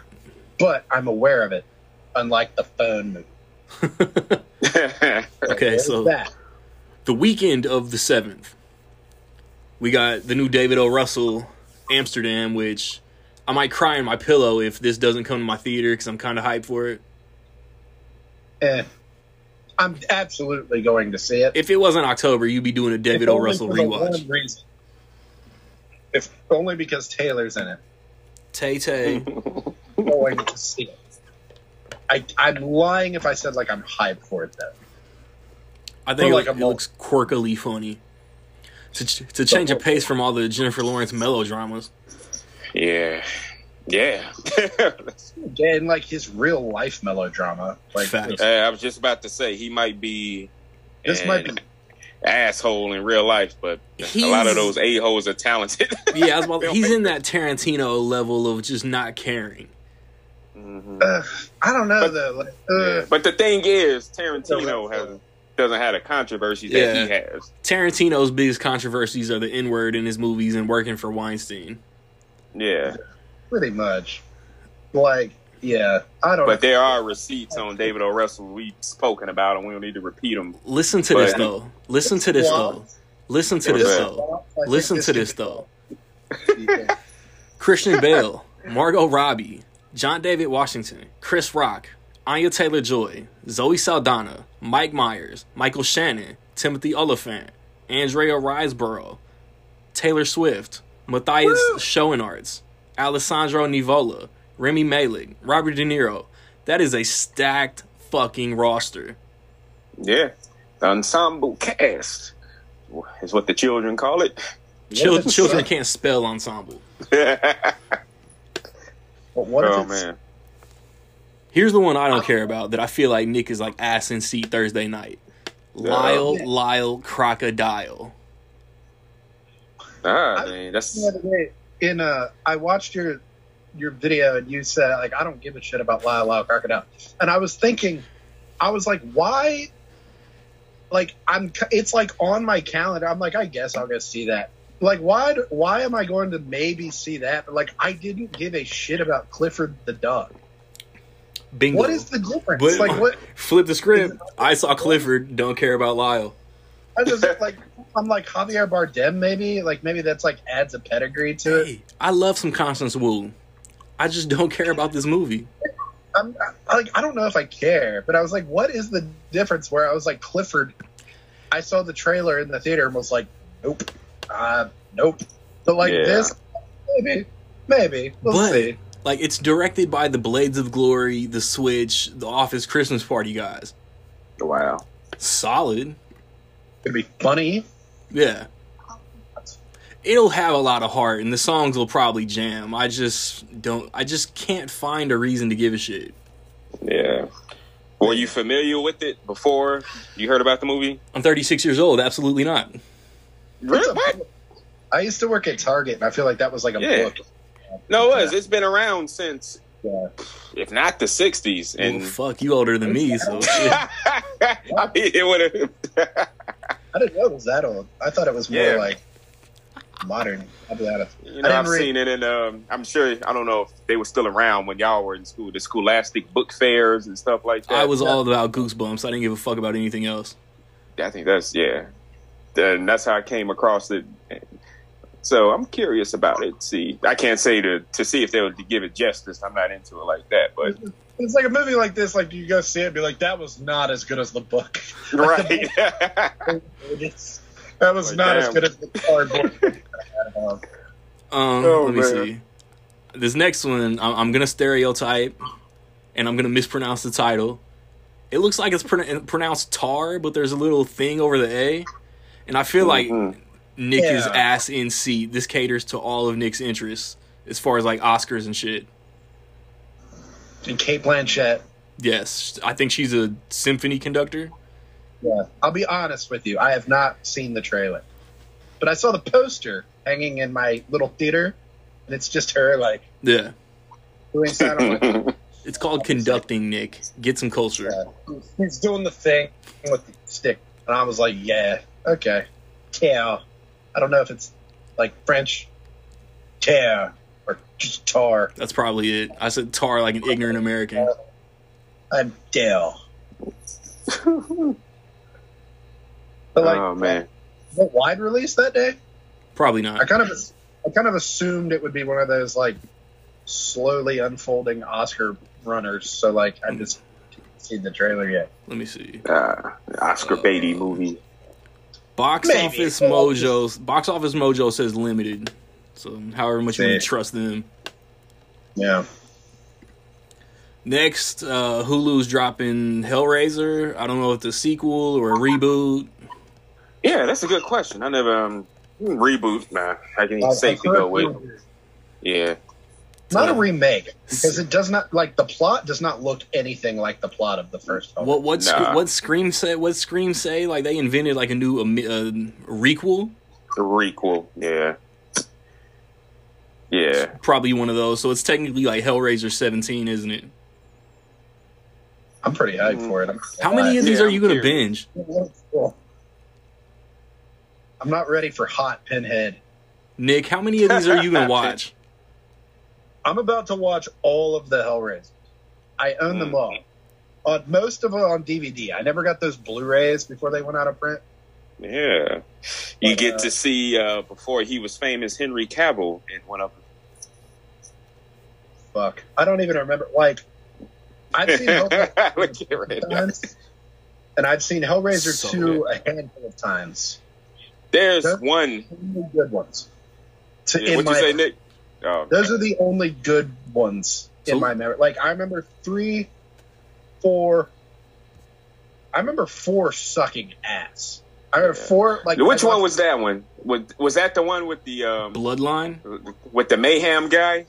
but I'm aware of it. Unlike the phone movie. okay, so that. the weekend of the 7th, we got the new David O. Russell Amsterdam, which I might cry in my pillow if this doesn't come to my theater because I'm kind of hyped for it. Eh, I'm absolutely going to see it. If it wasn't October, you'd be doing a David If O. only Russell for the rewatch. one reason. If only because Taylor's in it. Tay Tay. Going to see it. I, I'm lying if I said like I'm hyped for it though. I think Or it, like a it looks quirkily funny. To, to change of pace from all the Jennifer Lawrence melodramas. yeah. Yeah. Yeah, and like his real life melodrama. Like Facts. I was just about to say he might be this an might be asshole in real life, but a lot of those a holes are talented. Yeah, I was about, he's in that Tarantino level of just not caring. Mhm. uh, I don't know But- though. Like, Yeah. uh, But the thing is, Tarantino has doesn't have the controversy that he has. Tarantino's biggest controversies are the N word in his movies and working for Weinstein. Yeah, pretty much. Like, yeah, I don't. but there are receipts on David O. Russell we've spoken about, and we don't need to repeat them. Listen to this though. Listen to this though. Listen to this though. Listen to this though. Christian Bale, Margot Robbie, John David Washington, Chris Rock, Anya Taylor Joy, Zoe Saldana, Mike Myers, Michael Shannon, Timothy Olyphant, Andrea Riseborough, Taylor Swift, Matthias Schoenaerts, Alessandro Nivola, Rami Malek, Robert De Niro. That is a stacked fucking roster. Yeah, the ensemble cast is what the children call it. Chil- children can't spell ensemble. But what oh man, Here's the one I don't care about that I feel like Nick is like ass in seat Thursday night. Lyle, Yeah. Lyle, Crocodile. ah man, that's the other day in uh I watched your your video and you said like I don't give a shit about Lyle Lyle Crocodile. And I was thinking I was like why like I'm it's like on my calendar. I'm like I guess I'll go see that. Like why why am I going to maybe see that? But like I didn't give a shit about Clifford the dog. Bingo. What is the difference? But- like what? Flip the script. I saw Clifford. Don't care about Lyle. I just like I'm like Javier Bardem. Maybe like maybe that's like adds a pedigree to it. Hey, I love some Constance Wu. I just don't care about this movie. I'm I, like I don't know if I care, but I was like, what is the difference? Where I was like Clifford. I saw the trailer in the theater and was like, nope, uh, nope. But like Yeah. this, maybe, maybe we'll But- see. Like it's directed by the Blades of Glory, The Switch, The Office Christmas Party guys. Wow. Solid. It'd be funny. Yeah. It'll have a lot of heart and the songs will probably jam. I just don't I just can't find a reason to give a shit. Yeah. Were you familiar with it before you heard about the movie? I'm 36 years old, absolutely not. It's a- I used to work at Target, and I feel like that was like a Yeah. book. No, it was. It's been around since, Yeah. if not the '60s, Well, and fuck, you older than me, so shit. I mean, it would have. I didn't know it was that old. I thought it was more Yeah. like modern. I'll be honest. You know, I've read- seen it, and um, I'm sure. I don't know if they were still around when y'all were in school. The Scholastic book fairs and stuff like that. I was all about goosebumps. I didn't give a fuck about anything else. Yeah, I think that's yeah. And that's how I came across it. So I'm curious about it. See, I can't say to to see if they would give it justice. I'm not into it like that, but It's like a movie like this. Like you go see it, and be like, that was not as good as the book. right. It's- that was Like, not as good as the cardboard. Um, Oh, let me man. see. This next one, I'm, I'm gonna stereotype, and I'm gonna mispronounce the title. It looks like it's pron- pronounced tar, but there's a little thing over the A, and I feel like Mhm. Nick is ass in seat. This caters to all of Nick's interests as far as like Oscars and shit. And Cate Blanchett. Yes, I think she's a symphony conductor. Yeah, I'll be honest with you. I have not seen the trailer, but I saw the poster hanging in my little theater, and it's just her like Yeah, doing sound. Like, it's called conducting. Nick, get some culture. yeah. He's doing the thing with the stick, and I was like, yeah, okay, yeah. I don't know if it's like French, tear or just tar. That's probably it. I said tar like an ignorant American. I'm Dale. But like, oh man, the wide release that day, Probably not. I not. kind of, I kind of assumed it would be one of those like slowly unfolding Oscar runners. So like, I just didn't see the trailer yet. Let me see. uh, Oscar Beatty movie. Box Maybe. office mojo. Box office mojo says limited. So however much you want to trust them. Yeah, Next, uh, Hulu's dropping Hellraiser. I don't know if it's a sequel or a reboot. Yeah, that's a good question. I never um, reboot. Nah, I can I've- safe I've to heard go with. rumors. Yeah, Not a Uh, remake because it does not like the plot does not look anything like the plot of the first film. What what Nah. what Scream say? What Scream say? Like they invented like a new uh, requel. the requel. Yeah, yeah. Probably one of those. So it's technically like Hellraiser 17, isn't it? I'm pretty hyped for it. I'm, How many of these Yeah, are you going to binge? I'm not ready for hot pinhead. Nick, how many of these are you going to watch? I'm about to watch all of the Hellraisers. I own them Mm. all. On most of them on DVD. I never got those Blu-rays before they went out of print. Yeah, you But, get uh, to see uh, before he was famous Henry Cavill in one of Fuck, I don't even remember. Like, I've seen Hellraiser Look at Red. times, and I've seen Hellraiser So two a handful of times. There's That- one. Only good ones. To, Yeah, in what you my, say, Nick? Oh, Those are the only good ones in So- my memory. Like I remember three, four. I remember four sucking ass. I remember Yeah. four. Like which one was that one? Was, was that the one with the um, Bloodline? with the mayhem guy?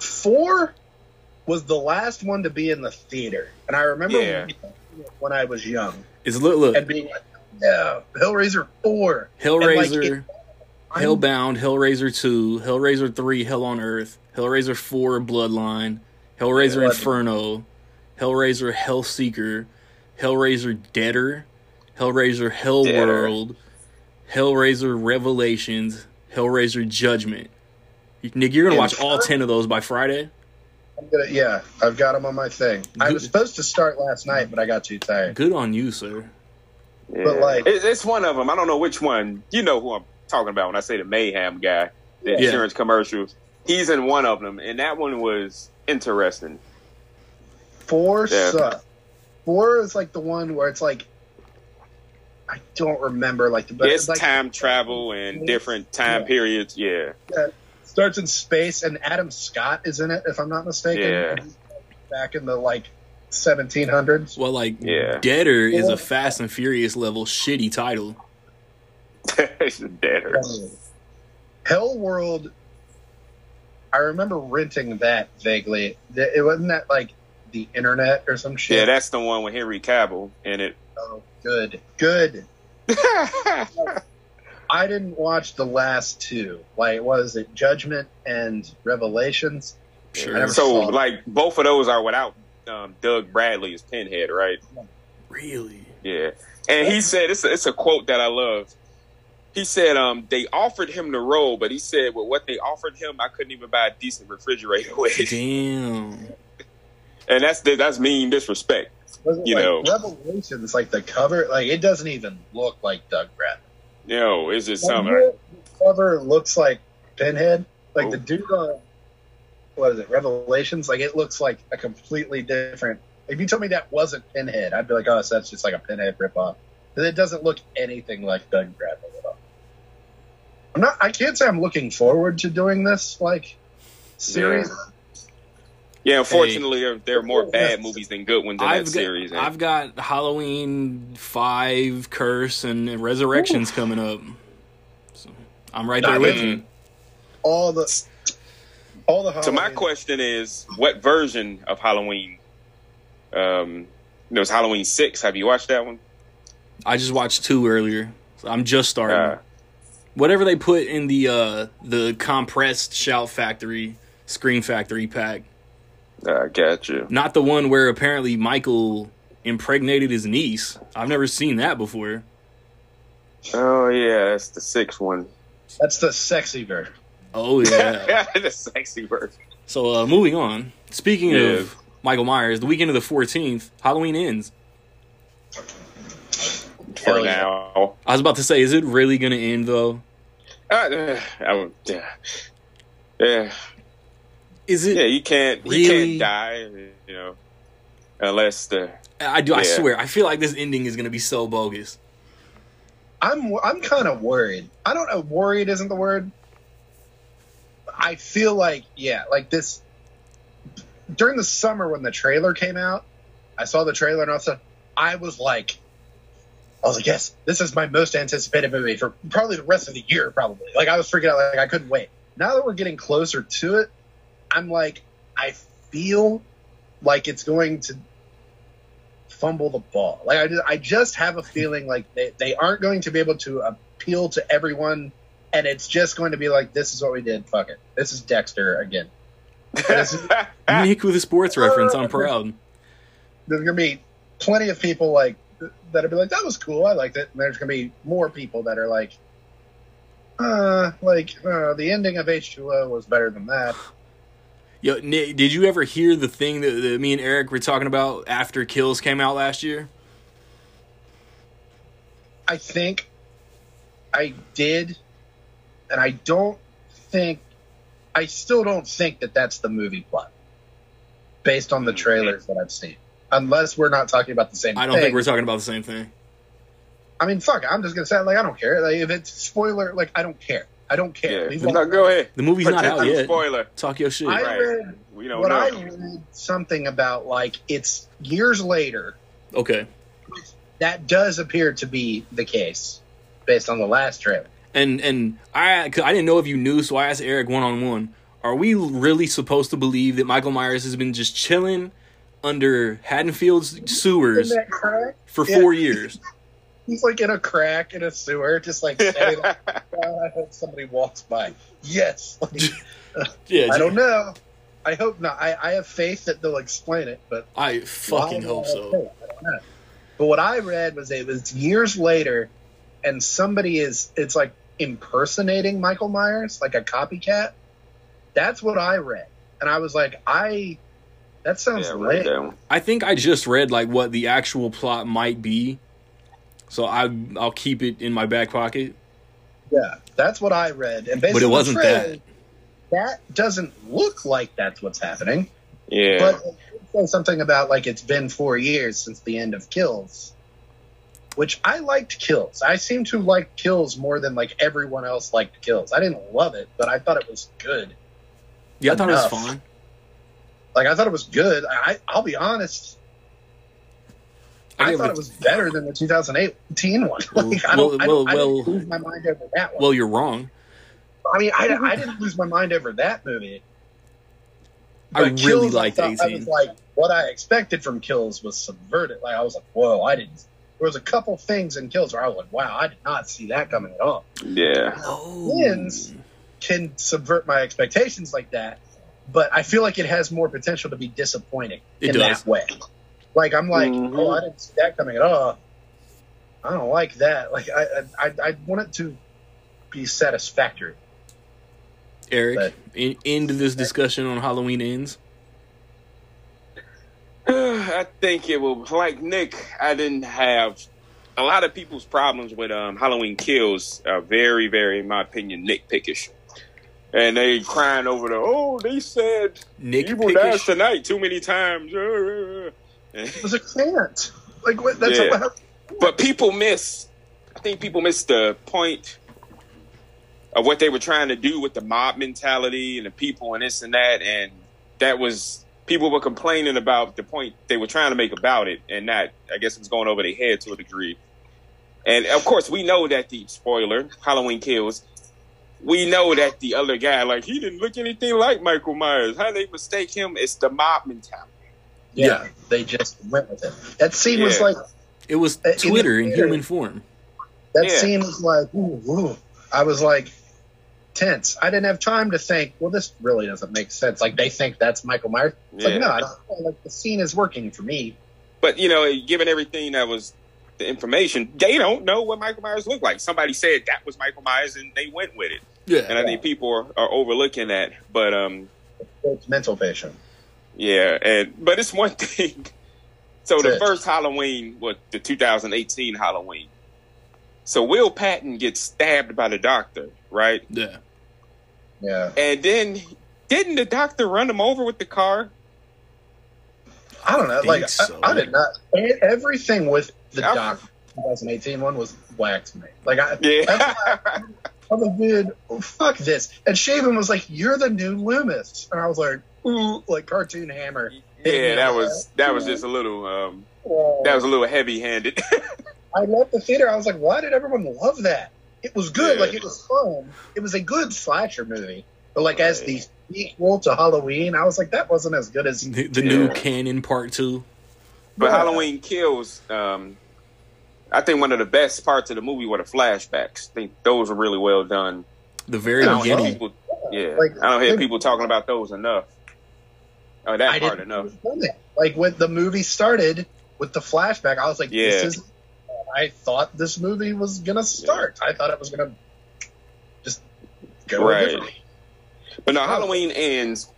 Four was the last one to be in the theater, and I remember Yeah. when I was young Is look look and being like, "Yeah, Hellraiser four, like, Hellraiser, it- Hellbound, Hellraiser 2, Hellraiser 3, Hell on Earth, Hellraiser 4, Bloodline, Hellraiser Yeah. Inferno, Hellraiser Hellseeker, Hellraiser Deader, Hellraiser Hellworld, Hellraiser Revelations, Hellraiser Judgment. Nick, you're gonna watch all ten of those by Friday. I'm gonna, yeah, I've got them on my thing. I was supposed to start last night, but I got too tired. Good on you, sir. Yeah. But, like- It- it's one of them. I don't know which one. You know who I'm talking about when I say the Mayhem guy, the Yeah. insurance commercials. He's in one of them, and that one was interesting. Four Yeah. suck. Four is like the one where it's like I don't remember like the best. it's like time travel and different time Yeah. periods. Yeah, starts in space and Adam Scott is in it if I'm not mistaken. Yeah. Back in the like 1700s. Well, like Yeah. Deader is a Fast and Furious level shitty title. it's deader. Hell World. I remember renting that vaguely. It wasn't that like the internet or some shit. Yeah, that's the one with Henry Cavill in it. oh, good, good. I didn't watch the last two. Like, was it Judgment and Revelations? Sure. I never so, saw it. like, both of those are without um, Doug Bradley as Pinhead, right? Really? Yeah. And he said, it's a, it's a quote that I love. He said, um, they offered him the role, but he said, with what they offered him, I couldn't even buy a decent refrigerator with. Damn. and that's that's mean disrespect. You like know. Revelations? Like the cover, like it doesn't even look like Doug Bradley. You is it something. cover looks like Pinhead. Like Oh. the dude on what is it? Revelations. Like it looks like a completely different. If you told me that wasn't Pinhead, I'd be like, oh, so that's just like a Pinhead ripoff. But it doesn't look anything like Doug Bradley at all. I'm not. I can't say I'm looking forward to doing this like series. Yeah, unfortunately, there, there are more bad movies than good ones in I've that got, series. I've got Halloween five, Curse, and Resurrections coming up. So I'm right there I with mean- you. All the all the. So my question is, what version of Halloween? Um, there was Halloween six. Have you watched that one? I just watched two earlier. So I'm just starting. Uh, Whatever they put in the uh the compressed Shout Factory Scream Factory pack. I got you. Not the one where apparently Michael impregnated his niece. I've never seen that before. Oh yeah, that's the sixth one. That's the sexy version. Oh yeah. the sexy version. so uh moving on. Speaking Yeah. of Michael Myers, the weekend of the 14th, Halloween ends. For Hell yeah. now, I was about to say, is it really going to end though? uh, I would- yeah, yeah, Is it? yeah. You can't, you Really? can't die, you know, unless the I do. I swear. I feel like this ending is going to be so bogus. I'm I'm kind of worried. I don't know. Worried isn't the word. I feel like yeah, like this during the summer when the trailer came out. I saw the trailer and all that. I was like, I was like, yes, this is my most anticipated movie for probably the rest of the year. Probably like I was freaking out. Like I couldn't wait. Now that we're getting closer to it, I'm like, I feel like it's going to fumble the ball. Like I just, I just have a feeling like they, they aren't going to be able to appeal to everyone, and it's just going to be like this is what we did. Fuck it. This is Dexter again. This is- Nick with a sports reference. I'm proud. There's gonna be plenty of people like that'll be like that was cool. I liked it. And there's gonna be more people that are like, uh, like uh, the ending of H2O was better than that. Yo, Nick, did you ever hear the thing that, that me and Eric were talking about after Kills came out last year? I think I did, and I don't think I still don't think that that's the movie plot based on the trailers that I've seen. Unless we're not talking about the same. I don't thing. think we're talking about the same thing. I mean, fuck. I'm just gonna say like I don't care. Like if it's spoiler, like I don't care. I don't care. yeah. No, go ahead. The movie's not out yet. Spoiler. Talk your shit. I Right. read We don't what know. I read something about like it's years later. okay. That does appear to be the case based on the last trip. And and I cause I didn't know if you knew, so I asked Eric one on one. Are we really supposed to believe that Michael Myers has been just chilling under Haddonfield's sewers In that crack? for Yeah. four years? He's like in a crack in a sewer, just like standing there. I hope somebody walks by. Yes. Like, Yeah, I don't know. I hope not. I, I have faith that they'll explain it, but I fucking hope I so. faith? I don't know. But what I read was it was years later, and somebody is it's like impersonating Michael Myers, like a copycat. That's what I read, and I was like, I That sounds Yeah, I lame. that. I think I just read like what the actual plot might be, so I I'll keep it in my back pocket. Yeah, that's what I read. And based But it wasn't trailer, that. That doesn't look like that's what's happening. Yeah. But it did say something about like it's been four years since the end of Kills, which I liked Kills. I seem to like Kills more than like everyone else liked Kills. I didn't love it, but I thought it was good. Yeah, I thought it was Enough. fun. Like I thought it was good. I I'll be honest. I I, thought it- it was better than the 2018 one. Well, Like, I don't, well, I, don't, I well, didn't lose my mind over that one. Well, you're wrong. I mean, I, I didn't lose my mind over that movie. I really Kills, liked I, thought- I 18. was like, what I expected from Kills was subverted. Like I was like, whoa, I didn't. There was a couple things in Kills where I was like, wow, I did not see that coming at all. yeah. Oh. Wins can subvert my expectations like that, but I feel like it has more potential to be disappointing It in does. that way. Like I'm like, Mhm. oh, I didn't see that coming at all. I don't like that. Like I, I, I, I want it to be satisfactory. Eric, But- in, end of this discussion on Halloween ends. I think it will. Like Nick, I didn't have a lot of people's problems with um, Halloween Kills. Are very, very, in my opinion, nitpickish. And they crying over the oh, they said Nick evil dies Pickish. tonight too many times. Eh? It was a chant. Like what? That's Yeah. a, But people miss. I think people miss the point of what they were trying to do with the mob mentality and the people and this and that, and that was people were complaining about the point they were trying to make about it, and that I guess it was going over their head to a degree. And of course, we know that the spoiler Halloween Kills. We know that the other guy, like he didn't look anything like Michael Myers. How they mistake him? It's the mob mentality. Yeah, Yeah. They just went with it. That scene was like It was Uh, in Twitter in human form. that Yeah. scene was like, ooh, ooh. I was like tense. I didn't have time to think. Well, this really doesn't make sense. Like they think that's Michael Myers. It's Yeah. like no, I don't, like the scene is working for me. But you know, given everything that was the information, they don't know what Michael Myers looked like. Somebody said that was Michael Myers, and they went with it. Yeah. And I think people are, are overlooking that. But um, It's mental patient. Yeah, and but it's one thing. So the it. first Halloween, what the 2018 Halloween. So Will Patton gets stabbed by the doctor, right? Yeah. Yeah, And then didn't the doctor run him over with the car? I don't know. think Like so. I, I did not. Everything with the I- doc 2018 one was whack to me. Like I, Yeah. I was like, dude, fuck this. And Shaven was like, "You're the new Loomis," and I was like, "Ooh, like cartoon hammer." yeah, that was that was just a little um, that was a little heavy handed. I left the theater. I was like, why did everyone love that? It was good. Yeah. Like it was fun. It was a good slasher movie. But like as the Right. sequel to Halloween, I was like, that wasn't as good as The, the new Yeah. canon part two. But Yeah. Halloween Kills, um, I think one of the best parts of the movie were the flashbacks. I think those were really well done. The very I don't hear beginning. people, yeah, Like, I don't hear people talking about those enough. Oh, that I part didn't enough. understand. Like when the movie started with the flashback, I was like, Yeah. this is. I thought this movie was gonna start. I thought it was gonna just go Right. differently. But no, Halloween ends.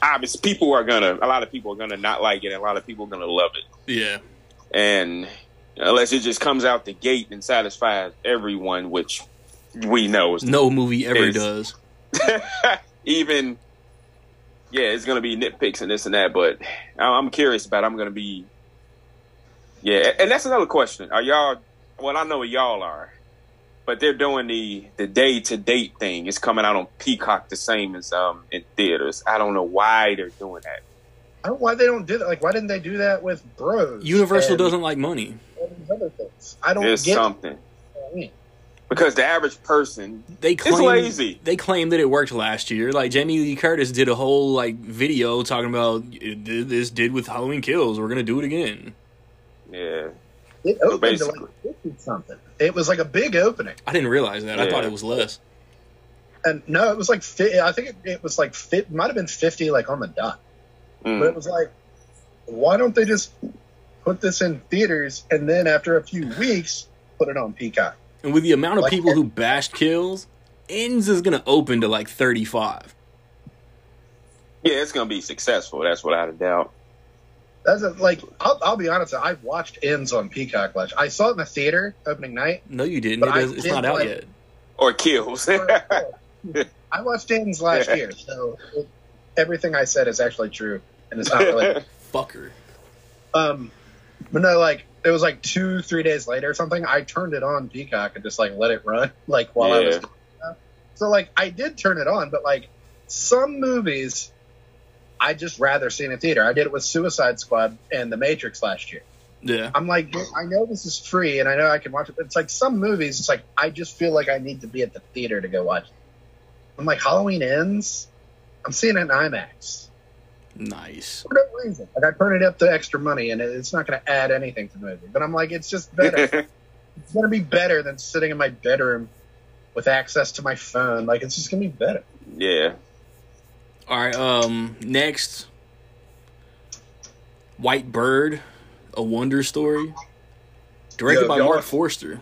Obviously, people are gonna. A lot of people are gonna not like it, and a lot of people are gonna love it. Yeah. And unless it just comes out the gate and satisfies everyone, which we know is No movie ever Is- does. even yeah, it's gonna be nitpicks and this and that, but I- I'm curious about. It. I'm gonna be yeah, and that's another question. Are y'all? Well, I know what y'all are, but they're doing the the day to date thing. It's coming out on Peacock the same as um in theaters. I don't know why they're doing that. I don't know why they don't do that. Like, why didn't they do that with Bros? Universal and doesn't like money. all other things? I don't There's get. something what I mean. Because the average person They is claim lazy. they claim that it worked last year. Like Jamie Lee Curtis did a whole like video talking about this did with Halloween Kills. We're gonna do it again. Yeah, It opened to basically. like 50 something. It was like a big opening. I didn't realize that. I thought it was less. And no, it was like, fi- I think it, it was like, fit, might have been 50 like on the dot. Mm. But it was like, why don't they just put this in theaters and then after a few weeks put it on Peacock? And with the amount of Like- people who bashed Kills, Ends is gonna open to like thirty five. Yeah, it's gonna be successful. That's without a doubt. That's a, like I'll, I'll be honest. I've watched Ends on Peacock. Last I saw it in the theater opening night. No, you didn't. But It I is, it's did not out like- yet. Or kills. I watched Ends last year, so everything I said is actually true, and it's not really. Fucker. um, but no, like it was like two, three days later or something. I turned it on Peacock and just like let it run, like while I was. Yeah. So like I did turn it on, but like some movies, I just rather see in a theater. I did it with Suicide Squad and The Matrix last year. Yeah. I'm like, I know this is free and I know I can watch it, but it's like some movies, it's like I just feel like I need to be at the theater to go watch it. I'm like, Halloween ends. I'm seeing it in IMAX Nice. for no reason. Like I printed up the extra money and it's not going to add anything to the movie, but I'm like, it's just better. it's going to be better than sitting in my bedroom with access to my phone. Like it's just going to be better. yeah. All right. Um. Next, White Bird, a Wonder Story, directed Yo, by Marc are- Forster.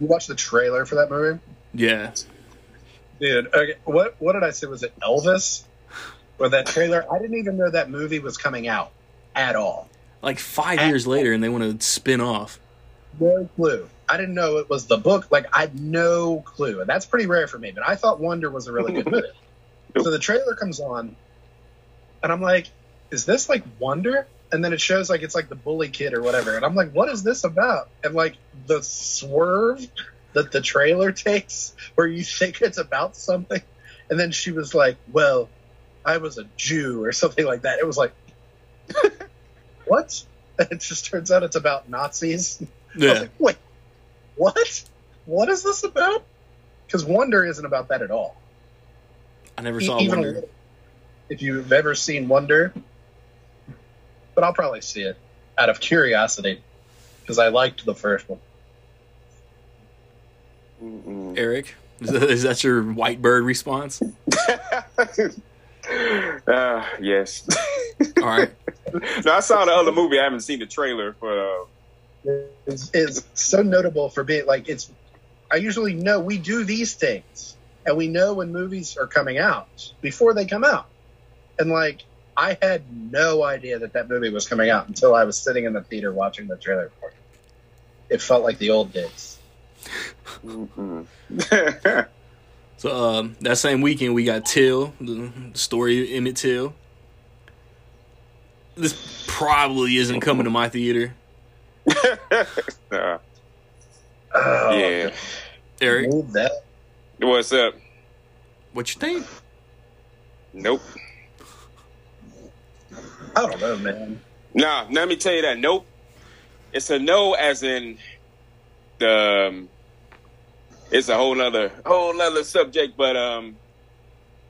You watched the trailer for that movie, Yeah. dude. Okay, what what did I say? Was it Elvis? Or that trailer? I didn't even know that movie was coming out at all. Like five years later, and they want to spin off. No clue. I didn't know it was the book. Like I had no clue, and that's pretty rare for me. But I thought Wonder was a really good movie. so the trailer comes on, and I'm like, "Is this like Wonder?" And then it shows like it's like the bully kid or whatever, and I'm like, "What is this about?" And like the swerve that the trailer takes, where you think it's about something, and then she was like, "Well, I was a Jew" or something like that. It was like, what? And it just turns out it's about Nazis. I was Yeah. like, wait, what? What is this about? Because Wonder isn't about that at all. I never saw even Wonder. if you've ever seen Wonder, but I'll probably see it out of curiosity because I liked the first one. Mm-mm. Eric, is that your White Bird response? Uh, yes. All right. no, I saw the other movie. I haven't seen the trailer, but uh, It's, it's so notable for being like it's. I usually know we do these things, and we know when movies are coming out before they come out, and like I had no idea that that movie was coming out until I was sitting in the theater watching the trailer for it. It felt like the old days. mm-mm. So um, that same weekend, we got Till, the story of Emmett Till. This probably isn't coming to my theater. Uh, Oh, yeah. Eric, that. What's up? what you think? Nope. I don't know, man. Nah, let me tell you that. Nope. It's a no, as in the. Um, it's a whole nother whole nother subject, but um,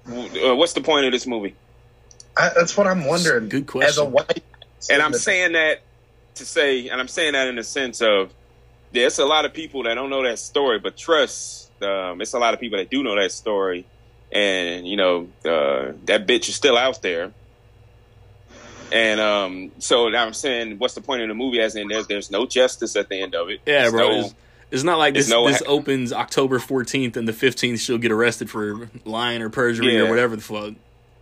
uh, what's the point of this movie? I, that's what I'm wondering. Good question. As a white, And I'm saying that to say, and I'm saying that in the sense of there's a lot of people that don't know that story, but trust, um, it's a lot of people that do know that story, and you know uh, that bitch is still out there. And um, so now I'm saying, what's the point of the movie? As in, there's there's no justice at the end of it. Yeah, There's bro. no- It's, not like this. no this ha- opens October 14th, and the 15th she'll get arrested for lying or perjury or whatever the fuck.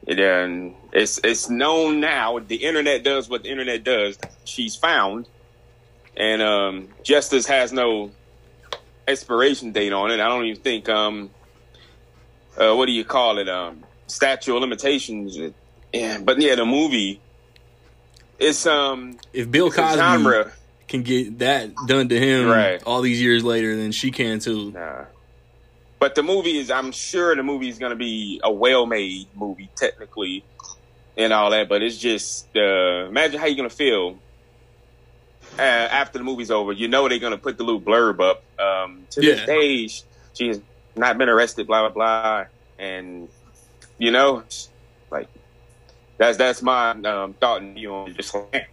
Yeah, and it's it's known now. The internet does what the internet does. She's found, and um, justice has no expiration date on it. I don't even think um, uh, what do you call it? Um, statute of limitations. Yeah, but yeah, the movie. It's um If Bill Cosby genre. Can get that done to him Right. all these years later, then she can too. Nah. But the movie is, I'm sure the movie is going to be a well made movie, technically, and all that. But it's just, uh, imagine how you're going to feel uh, after the movie's over. You know they're going to put the little blurb up. Um, to Yeah. this day, she has not been arrested, blah, blah, blah. And, you know, like, that's that's my um, thought and view on just like,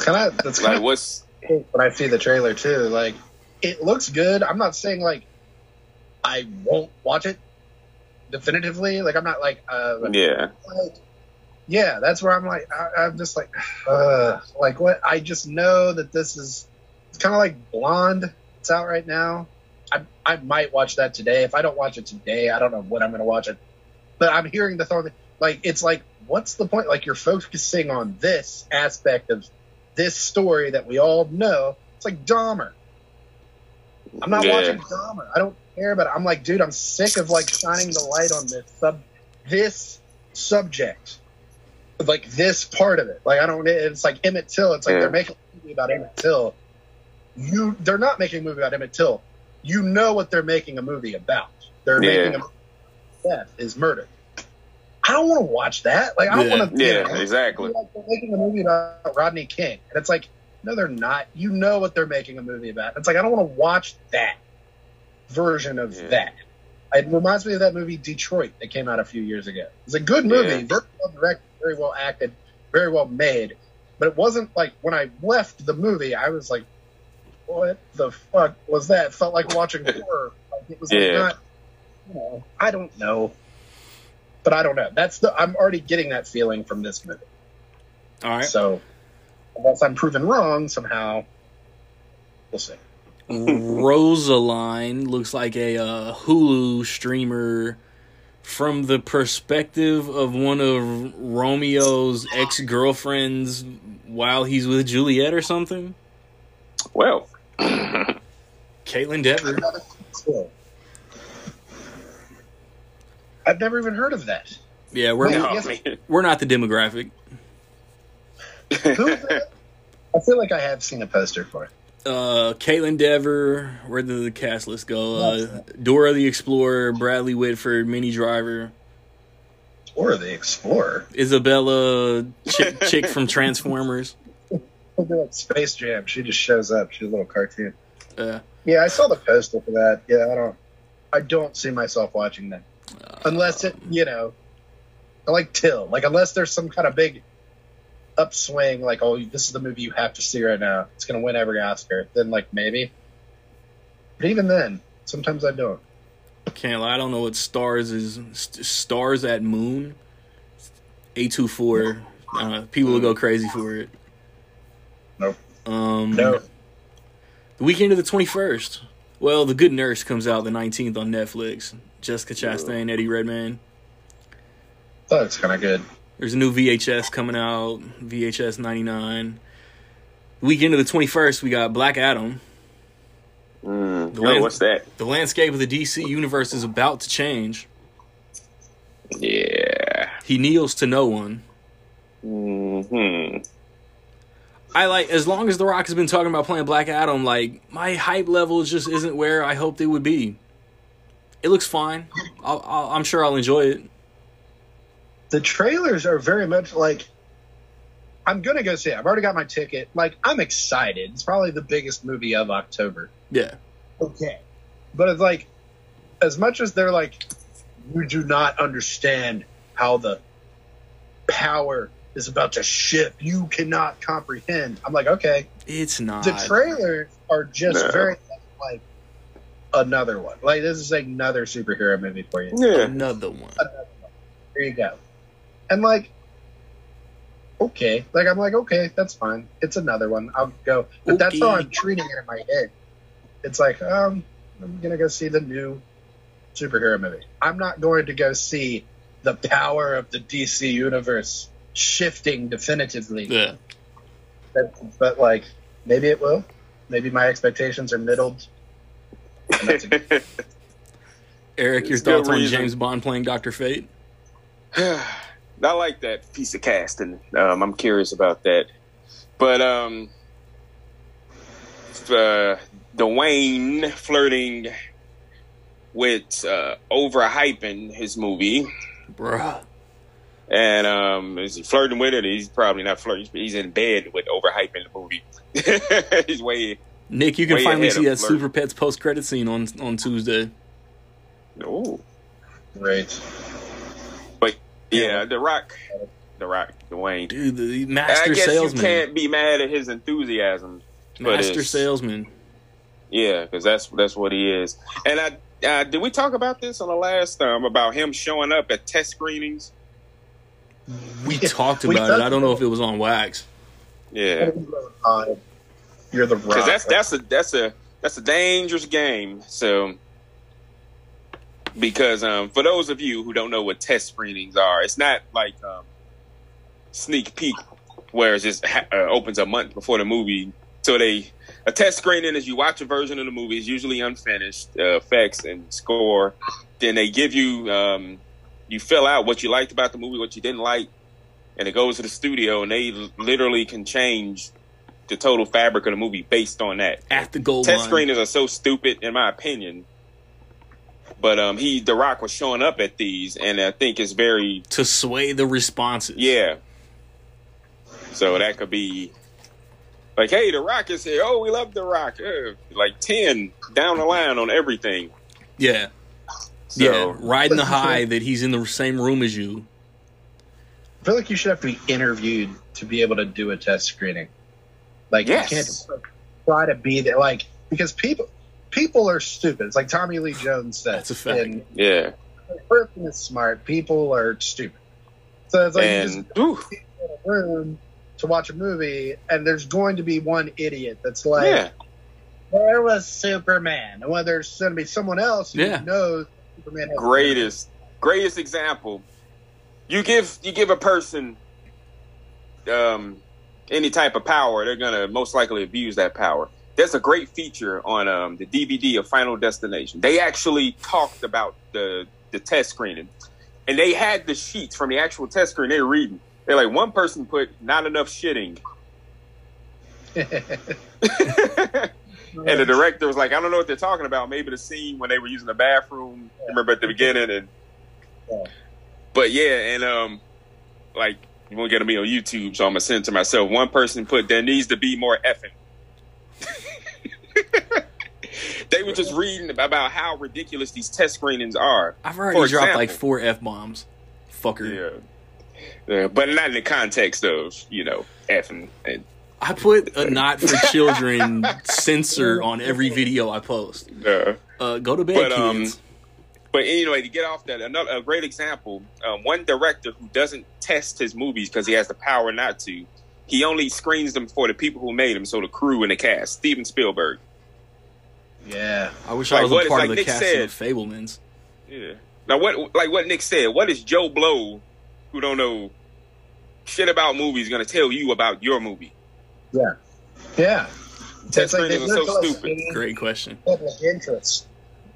It's kind of that's kind like what's when I see the trailer too. Like, it looks good. I'm not saying like I won't watch it definitively. Like, I'm not like, uh, yeah like, yeah, that's where I'm like, I, I'm just like, uh, like what? I just know that this is, it's kind of like Blonde. It's out right now. I I might watch that today. If I don't watch it today, I don't know when I'm going to watch it. But I'm hearing the thought. Like it's like, what's the point? Like you're focusing on this aspect of this story that we all know. It's like Dahmer. I'm not Yeah. watching Dahmer. I don't care, but I'm like, dude, I'm sick of like shining the light on this sub, this subject, like this part of it. Like I don't. It's like Emmett Till. It's like Yeah. they're making a movie about Emmett Till. You, they're not making a movie about Emmett Till. You know what they're making a movie about. They're Yeah. making a movie about death is murder. I don't want to watch that. Like I don't Yeah. want to. Yeah, exactly. Like they're making a movie about Rodney King, and it's like, no, they're not. You know what they're making a movie about. It's like I don't want to watch that version of Yeah. that. It reminds me of that movie Detroit that came out a few years ago. It's a good movie, Yeah. very well directed, very well acted, very well made. But it wasn't like when I left the movie, I was like, "What the fuck was that?" It felt like watching horror. Like it was like Yeah. not. You know, I don't know, but I don't know. That's the. I'm already getting that feeling from this movie. All right. So, unless I'm proven wrong somehow, we'll see. Rosaline looks like a uh, Hulu streamer from the perspective of one of Romeo's ex girlfriends while he's with Juliet or something. Well, Kaitlyn Dever. I've never even heard of that. Yeah, we're no, man. we're not the demographic. Who is that? I feel like I have seen a poster for it. Uh, Kaitlyn Dever. Where did the cast list go? Uh, Dora the Explorer, Bradley Whitford, Minnie Driver, Or the Explorer. Isabella, chick, chick from Transformers. I'll do like Space Jam. She just shows up. She's a little cartoon. Uh, Yeah, I saw the poster for that. Yeah, I don't. I don't see myself watching that unless it, you know, I like Till. Like unless there's some kind of big upswing, like oh, this is the movie you have to see right now. It's gonna win every Oscar. Then like maybe. But even then, sometimes I don't. Can't lie, I don't know what stars is. St- stars at Noon. A two four. Uh, people will go crazy for it. Nope. Um, No. The weekend of the twenty first. Well, The Good Nurse comes out the nineteenth on Netflix. Jessica Chastain, Eddie Redmayne. Thought it's kind of good. There's a new VHS coming out. VHS ninety nine. Weekend of the twenty first, we got Black Adam. Mm. The Oh, land- what's that? The landscape of the DC universe is about to change. Yeah. He kneels to no one. Hmm. I like as long as The Rock has been talking about playing Black Adam, like my hype level just isn't where I hoped it would be. It looks fine. I'll, I'll, I'm sure I'll enjoy it. the trailers are very much like I'm gonna go see it. I've already got my ticket. Like I'm excited. It's probably the biggest movie of October. Yeah, Okay. But it's like as much as they're like you do not understand how the power is about to shift. You cannot comprehend. I'm like, okay. it's not. The trailers are just No. very much like another one. Like this is another superhero movie for you. Yeah. Another one. There you go. And like, okay, like I'm like, okay, that's fine. It's another one. I'll go. But that's how I'm treating it in my head. It's like, um, I'm gonna go see the new superhero movie. I'm not going to go see the power of the DC universe shifting definitively. Yeah. But, but like, maybe it will. Maybe my expectations are middled. And that's a- Eric, your thoughts on reason. James Bond playing Doctor Fate? I like that piece of casting. Um, I'm curious about that. But um, uh, Dwayne flirting with uh, overhyping his movie. Bruh. And um, is he flirting with it? He's probably not flirting. He's in bed with overhyping the movie. He's way. Nick, you can Way finally see that flirt. Super Pets post credit scene on on Tuesday. Oh, Great. But yeah. The Rock, The Rock, Dwayne. Dude, the master I master guess salesman. you can't be mad at his enthusiasm. Master salesman. Yeah, because that's that's what he is. And I uh, did we talk about this on the last um about him showing up at test screenings? We talked about talked it. I don't know if it was on wax. Yeah, Uh, you're the rock. because that's that's a that's a that's a dangerous game. So because um, for those of you who don't know what test screenings are, it's not like um, sneak peek where it just ha- uh, opens a month before the movie. So they a test screening is you watch a version of the movie. It's usually unfinished uh, effects and score. Then they give you um, you fill out what you liked about the movie, what you didn't like, and it goes to the studio and they literally can change the total fabric of the movie based on that. After the goal Test line. screeners are so stupid, in my opinion. But um, he, The Rock, was showing up at these, and I think it's very, to sway the responses. yeah. So that could be like, hey, The Rock is here. Oh, we love The Rock. Uh, like ten down the line on everything. Yeah. So, yeah. Riding the high that he's in the same room as you. I feel like you should have to be interviewed to be able to do a test screening. Like Yes. you can't try to be there, like because people people are stupid. It's like Tommy Lee Jones said. That's a fact. And yeah, the person is smart. People are stupid. So it's like you just and in a room to watch a movie, and there's going to be one idiot that's like, yeah, "Where was Superman?" And whether there's going to be someone else who Yeah. knows Superman. Has greatest, greatest example. You give you give a person um, any type of power, they're gonna most likely abuse that power. There's a great feature on um, the DVD of Final Destination. They actually talked about the the test screening, and they had the sheets from the actual test screen. They're reading. They're like, one person put not enough shitting, and the director was like, I don't know what they're talking about. Maybe the scene when they were using the bathroom. Remember at the beginning, and Yeah. but yeah, and um, like you won't get me on YouTube, so I'm gonna send it to myself. One person put there needs to be more effing. they were just reading about how ridiculous these test screenings are. I've already For dropped example. like four F bombs. Fucker. Yeah. Yeah, but not in the context of you know effing and I put a not for children censor on every video I post. uh, Uh, go to bed, But, um, kids. But anyway, to get off that, another a great example. Um, one director who doesn't test his movies because he has the power not to. He only screens them for the people who made them, so the crew and the cast. Steven Spielberg. yeah. I wish like I was what a is- part like of the Nick casting said- of Fabelmans. Yeah. Now what? Like what Nick said. What is Joe Blow, who don't know shit about movies, going to tell you about your movie? Yeah. Test It's like they so stupid. Great question. Public interest.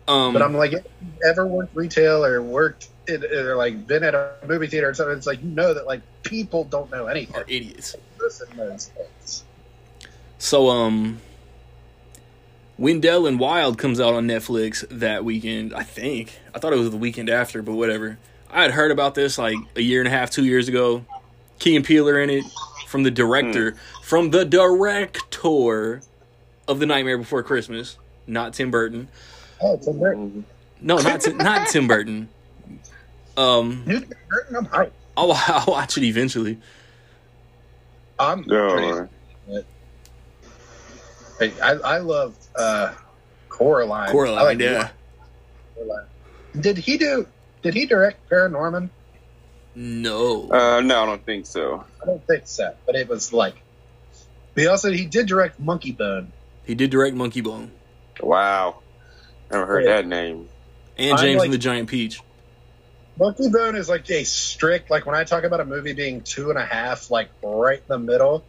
Um, But I'm like, if you've ever worked retail or worked in, or like been at a movie theater or something, it's like you know that like people don't know anything. are idiots. Person knows things. So, um, Wendell and Wild comes out on Netflix that weekend. I think I thought it was the weekend after, but whatever. I had heard about this like a year and a half, two years ago. Key and Peele are in it from the director, from the director of The Nightmare Before Christmas, not Tim Burton. Oh, Tim Burton. No, not Tim, not Tim Burton. Um, New Tim Burton, I'm hyped. I'll, I'll watch it eventually. I'm No. pretty, I, I, I love uh, Coraline. I Coraline, like yeah. Coraline. Did he do? Did he direct Paranorman? No, Uh, no, I don't think so. I don't think so, but it was like. He also he did direct Monkey Bone. he did direct Monkey Bone Wow, never heard Yeah. that name. and James like- and the Giant Peach. Monkey Bone is like a strict, like when I talk about a movie being two and a half, like right in the middle,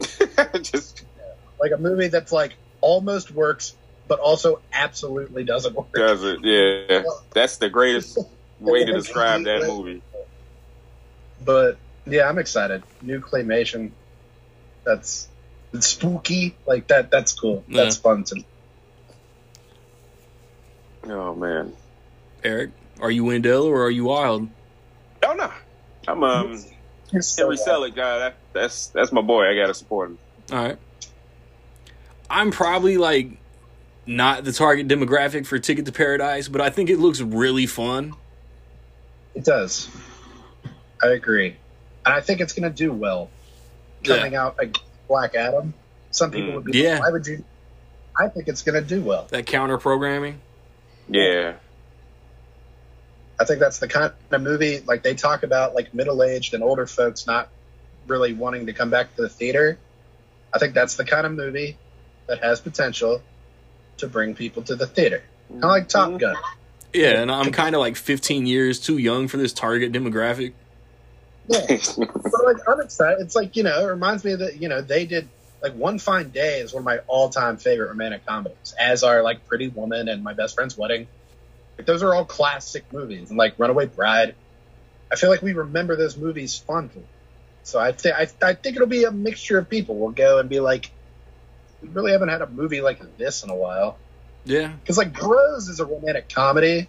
Just like a movie that's like almost works, but also absolutely doesn't work. does it. Yeah, that's the greatest way to describe that movie. But yeah, I'm excited. New claymation. That's it's spooky. Like that. That's cool. That's fun to. Oh man. Eric, are you Wendell or are you Wild? Oh no, I'm um Henry Selick guy. That, that's that's my boy. I gotta support him. All right. I'm probably like not the target demographic for Ticket to Paradise, but I think it looks really fun. It does. I agree, and I think it's going to do well. Coming out against Black Adam, some people Mm. would be. Yeah. Like, Why would you? I think it's going to do well. That counter programming. Yeah, I think that's the kind of movie like they talk about like middle aged and older folks not really wanting to come back to the theater. I think that's the kind of movie that has potential to bring people to the theater. Kind of like Top mm-hmm. Gun. Yeah, and I'm kind of like 15 years too young for this target demographic. Yeah. but like I'm excited. It's like you know, it reminds me that you know they did like One Fine Day is one of my all time favorite romantic comedies, as are like Pretty Woman and My Best Friend's Wedding. Like, those are all classic movies, and like Runaway Bride. I feel like we remember those movies fondly. So I think I, I think it'll be a mixture of people. will go and be like, we really haven't had a movie like this in a while. Yeah, Because like Bros is a romantic comedy,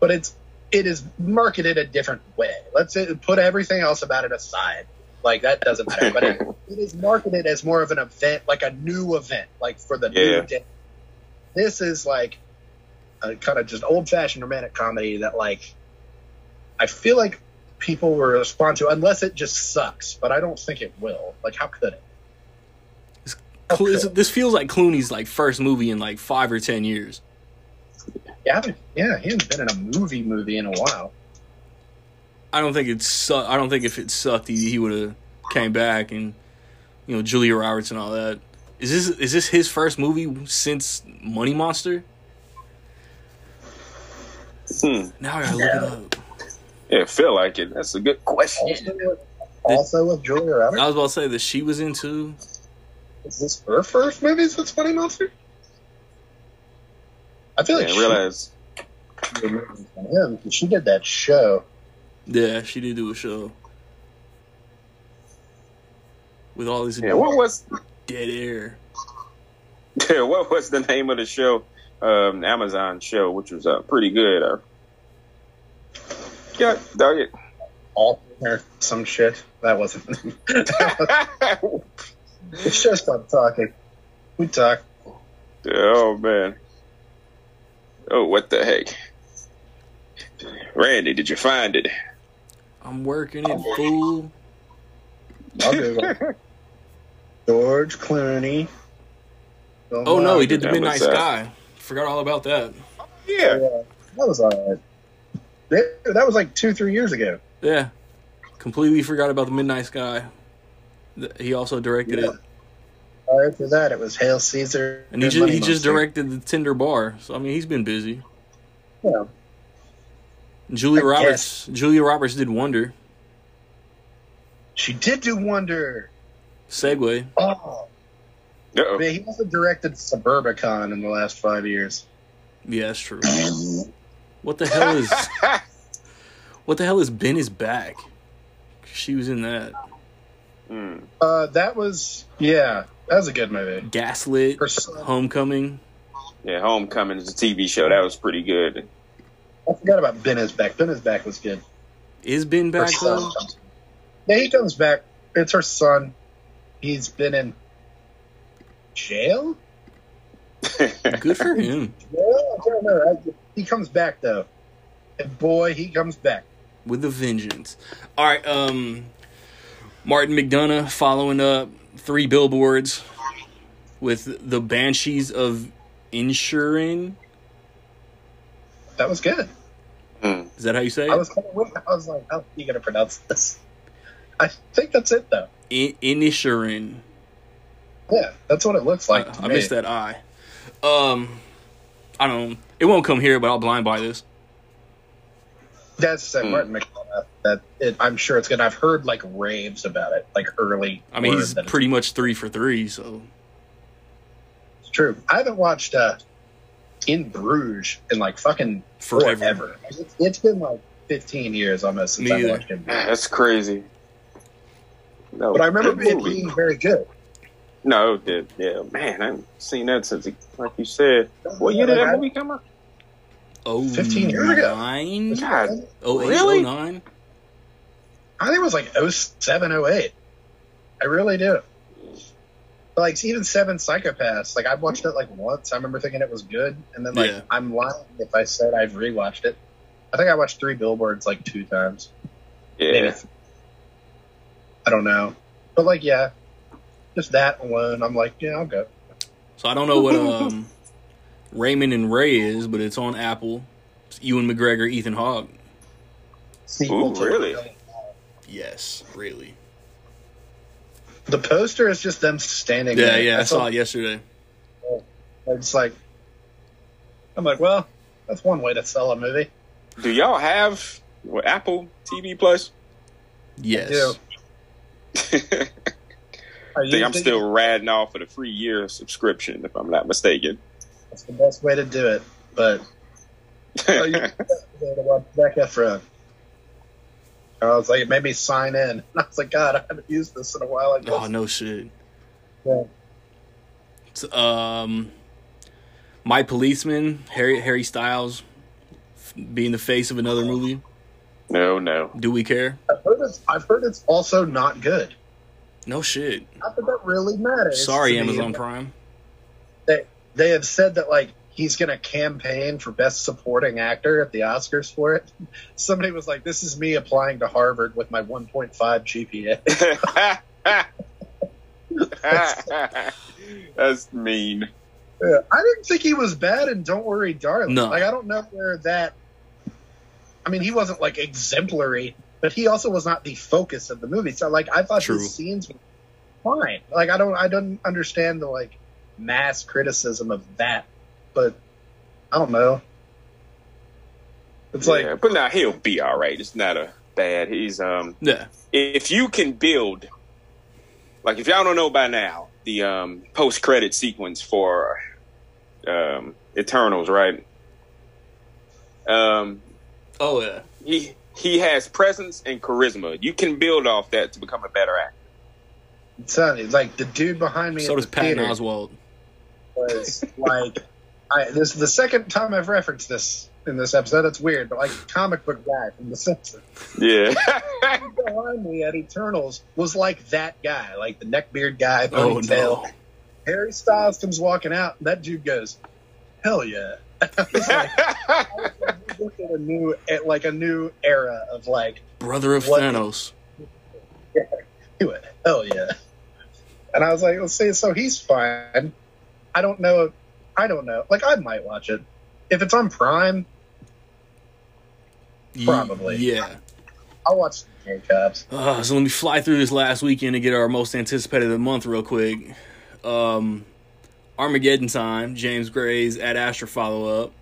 but it's it is marketed a different way. Let's uh, put everything else about it aside. Like that doesn't matter, but it, it is marketed as more of an event, like a new event, like for the Yeah. new day. This is like a kind of just old fashioned romantic comedy that like I feel like people will respond to unless it just sucks, but I don't think it will. Like how could it? How Clo- could this, it? this feels like Clooney's like first movie in like five or ten years. Yeah, yeah, he hasn't been in a movie movie in a while. I don't think it's su- I don't think if it sucked he, he would have came back and you know Julia Roberts and all that. Is this is this his first movie since Money Monster? Hmm. Now I gotta look it up. Yeah, feel like it. That's a good question. Also with, also with Julia Roberts. I was about to say that she was into. Is this her first movie since Money Monster? I feel I like didn't she realize. did movies from him 'cause she did that show. Yeah, she did do a show with all these. Yeah, what was dead air. yeah, what was the name of the show? Um, Amazon show, which was uh, pretty good. Uh, yeah, dog it. All or some shit. That wasn't. the show stopped talking. We talk. oh man. Oh, what the heck? Randy, did you find it? I'm working it, fool. I'll Google. it. George Clooney. Oh no, he did the Midnight Sky. Forgot all about that. Yeah. Yeah, that was alright. That that was like two, three years ago. Yeah, completely forgot about the Midnight Sky. He also directed Yeah. it, Prior to that, it was Hail Caesar. and he just he just directed the Tender Bar. So I mean, he's been busy. Yeah. Julia I Roberts. Julia Roberts did Wonder. She did do Wonder. Segue. Oh, Uh-oh. man, he also directed Suburbicon in the last five years. Yeah, that's true. What the hell is what the hell is Ben is back? She was in that. Hmm. Uh, that was yeah, that was a good movie. Gaslit, Her son, Homecoming. Yeah, Homecoming is a TV show. That was pretty good. I forgot about Ben is back. Ben is back was good. Is Ben back though? Yeah, he comes back. It's her son. He's been in jail. Good for him. I remember. I- He comes back though, and boy, he comes back. with a vengeance. All right, um, Martin McDonagh following up three billboards with the Banshees of Inisherin. That was good. Hmm. Is that how you say I it? was kind of waiting. I was like, how are you gonna pronounce this? I think that's it though. In- Inisherin. Yeah, that's what it looks like. I, to I me. missed that I. Um, I don't. know. It won't come here, but I'll blind buy this. That's said Hmm. Martin McDonagh. That it, I'm sure it's good. I've heard like raves about it, like early. I mean, he's pretty much three for three. So It's true. I haven't watched uh, In Bruges in like fucking forever. forever. It's, it's been like 15 years almost since Me I either. watched it. That's crazy. No, But I remember it being very good. No, did. Yeah, man, I haven't seen that since, like you said. What year did that movie come out? Oh, 15 years ago. nine? God, Oh, eight, Really? oh, nine? I think it was like 07, 08. I really do. But like even Seven Psychopaths, like I've watched it like once. I remember thinking it was good, and then like Yeah. I'm lying if I said I've rewatched it. I think I watched Three Billboards like two times. yeah. Maybe. I don't know, but like yeah, just that alone, I'm like yeah, I'll go. So I don't know what um Raymond and Ray is, but it's on Apple. It's Ewan McGregor, Ethan Hawke. Sequel Ooh, really? Yes, really. The poster is just them standing. Yeah, there. yeah, I saw all- it yesterday. It's like I'm like, well, that's one way to sell a movie. Do y'all have what, Apple TV Plus? Yes. do. I think I'm still ratting off for the free year subscription, if I'm not mistaken. that's the best way to do it. But oh, you to watch Zac Efron. I was like, it made me sign in. And I was like, God, I haven't used this in a while. I guess. Oh no shit. Yeah. It's, um, my policeman Harry Harry Styles f- being the face of another movie. no, no. Do we care? I've heard it's. I've heard it's also not good. No shit. Not that that really matters. Sorry, to me. Amazon Prime. They they have said that like he's going to campaign for best supporting actor at the Oscars for it. Somebody was like, "This is me applying to Harvard with my 1.5 GPA." That's mean. Yeah, I didn't think he was bad in Don't Worry, Darling. No. Like I don't know where that. I mean, he wasn't like exemplary, but he also was not the focus of the movie. So like, I thought True. his scenes were fine. Like I don't, I don't understand the like mass criticism of that, but I don't know. It's like yeah, but now he'll be all right. It's not a bad. He's um. Yeah. If you can build, like if y'all don't know by now, the um post credit sequence for um Eternals, right? Um, Oh yeah. he he has presence and charisma. You can build off that to become a better actor. it's uh, like the dude behind me. So at does the Patton theater Oswald. was like, I, this is the second time I've referenced this in this episode. It's weird, but like comic book guy from The Simpsons. Yeah. behind me at Eternals was like that guy, like the neckbeard guy, Oh ponytail. no. Harry Styles comes walking out, and that dude goes, "Hell yeah!" Like, we looked at a new, at like a new era of like, Brother of What- Thanos. he went, "Hell yeah!" And I was like, "Let's see." So he's fine. I don't know. I don't know. Like, I might watch it if it's on Prime. Ye- Probably. Yeah. I'll watch the Cops. Uh, so let me fly through this last weekend and get our most anticipated of the month real quick. Um, Armageddon time. James Gray's Ad Astra follow up.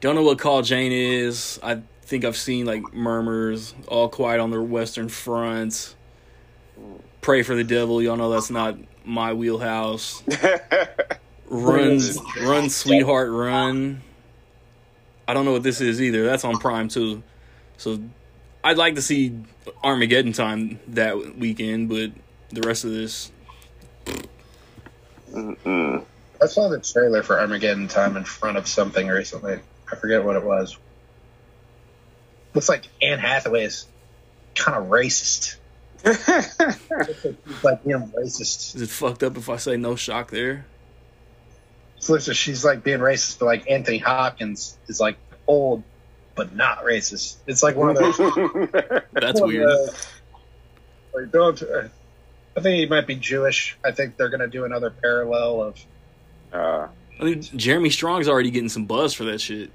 Don't know what Call Jane is. I think I've seen like murmurs. All quiet on the Western Front. Prey for the devil. Y'all know that's not my wheelhouse. Run, run, sweetheart, run. I don't know what this is either. That's on Prime too. So I'd like to see Armageddon time that weekend, but the rest of this, Mm-mm. I saw the trailer for Armageddon Time in front of something recently. I forget what it was. Looks like Anne Hathaway is kind of racist. Looks like she's like being racist. is it fucked up if I say no shock there? It she's like being racist, but like Anthony Hopkins is like old but not racist. It's like one of those. That's one of weird. those- like, don't. I think he might be Jewish. I think they're gonna do another parallel of uh, I mean, Jeremy Strong's already getting some buzz for that shit.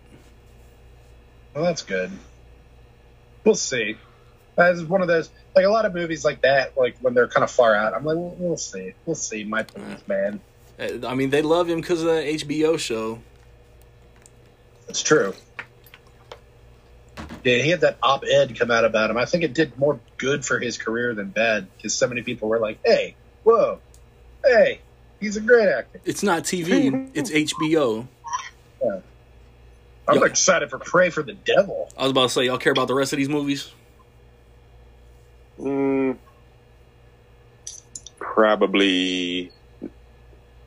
Well, that's good. We'll see. That's one of those, like a lot of movies like that, like when they're kind of far out. I'm like, we'll, we'll see. We'll see. My please, man. Uh, I mean, they love him because of the HBO show. It's true. Yeah, he had that op-ed come out about him. I think it did more good for his career than bad because so many people were like, "Hey, whoa, hey, he's a great actor." It's not TV. it's HBO. I'm Yo. excited for Prey for the Devil. I was about to say, y'all care about the rest of these movies? mm, probably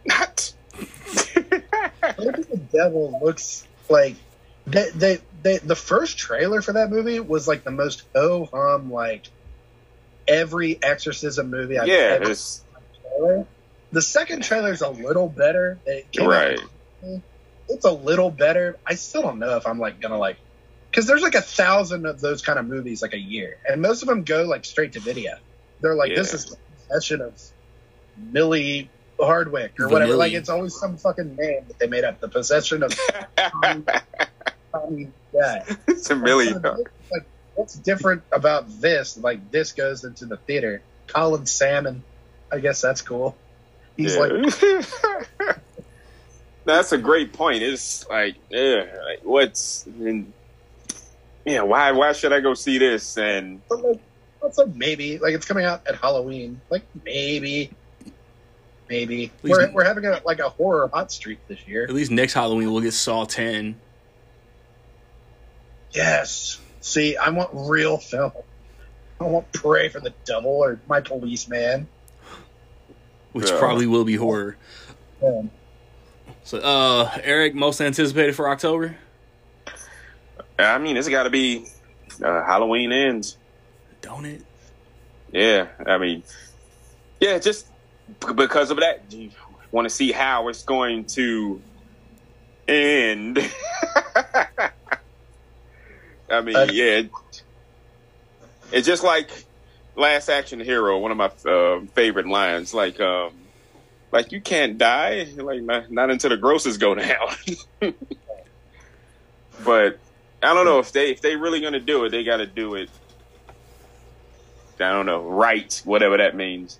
not. Prey for the Devil looks like they, they, they, the first trailer for that movie was like the most ho hum like every exorcism movie I've yeah, ever it's trailer. The second trailer is a little better. It came out- right. it's a little better. I still don't know if I'm like gonna like because there's like a thousand of those kind of movies like a year, and most of them go like straight to video. They're like, this is the possession of Millie Hardwick or whatever. Like it's always some fucking name that they made up. The possession of Tommy, Tommy guy. it's a million. Like, what's different about this? Like, this goes into the theater. Colin Salmon, I guess that's cool. He's Yeah. like, that's a great point. It's like, yeah, like what's and yeah, why why should I go see this? And like, it's like maybe like it's coming out at Halloween. Like maybe, maybe Please- we're we're having a like a horror hot streak this year. At least next Halloween we'll get Saw 10, Yes. See, I want real film. I want Prey for the Devil or My Policeman. which Yeah. probably will be horror. Um, So, uh, Eric, most anticipated for October? I mean, it's got to be uh, Halloween ends. Don't it? Yeah, I mean, yeah, just b- because of that, you want to see how it's going to end. I mean, Uh, yeah, it- it's just like Last Action Hero, one of my uh, favorite lines. Like, um, like you can't die, like not, not until the grosses go down. but I don't know if they if they really gonna do it, they got to do it. I don't know, right, whatever that means.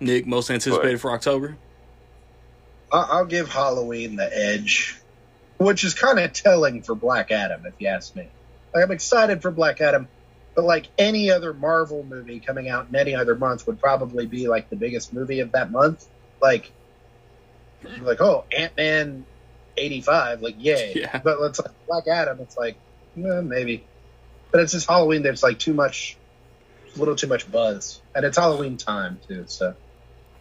Nick, most anticipated for October? I- I'll give Halloween the edge, which is kind of telling for Black Adam, if you ask me. Like, I'm excited for Black Adam, but like any other Marvel movie coming out in any other month would probably be like the biggest movie of that month. Like, like oh, Ant Man 85, like yay. Yeah. But it's like Black Adam, it's like eh, maybe. But it's just Halloween. There's like too much, a little too much buzz, and it's Halloween time too. So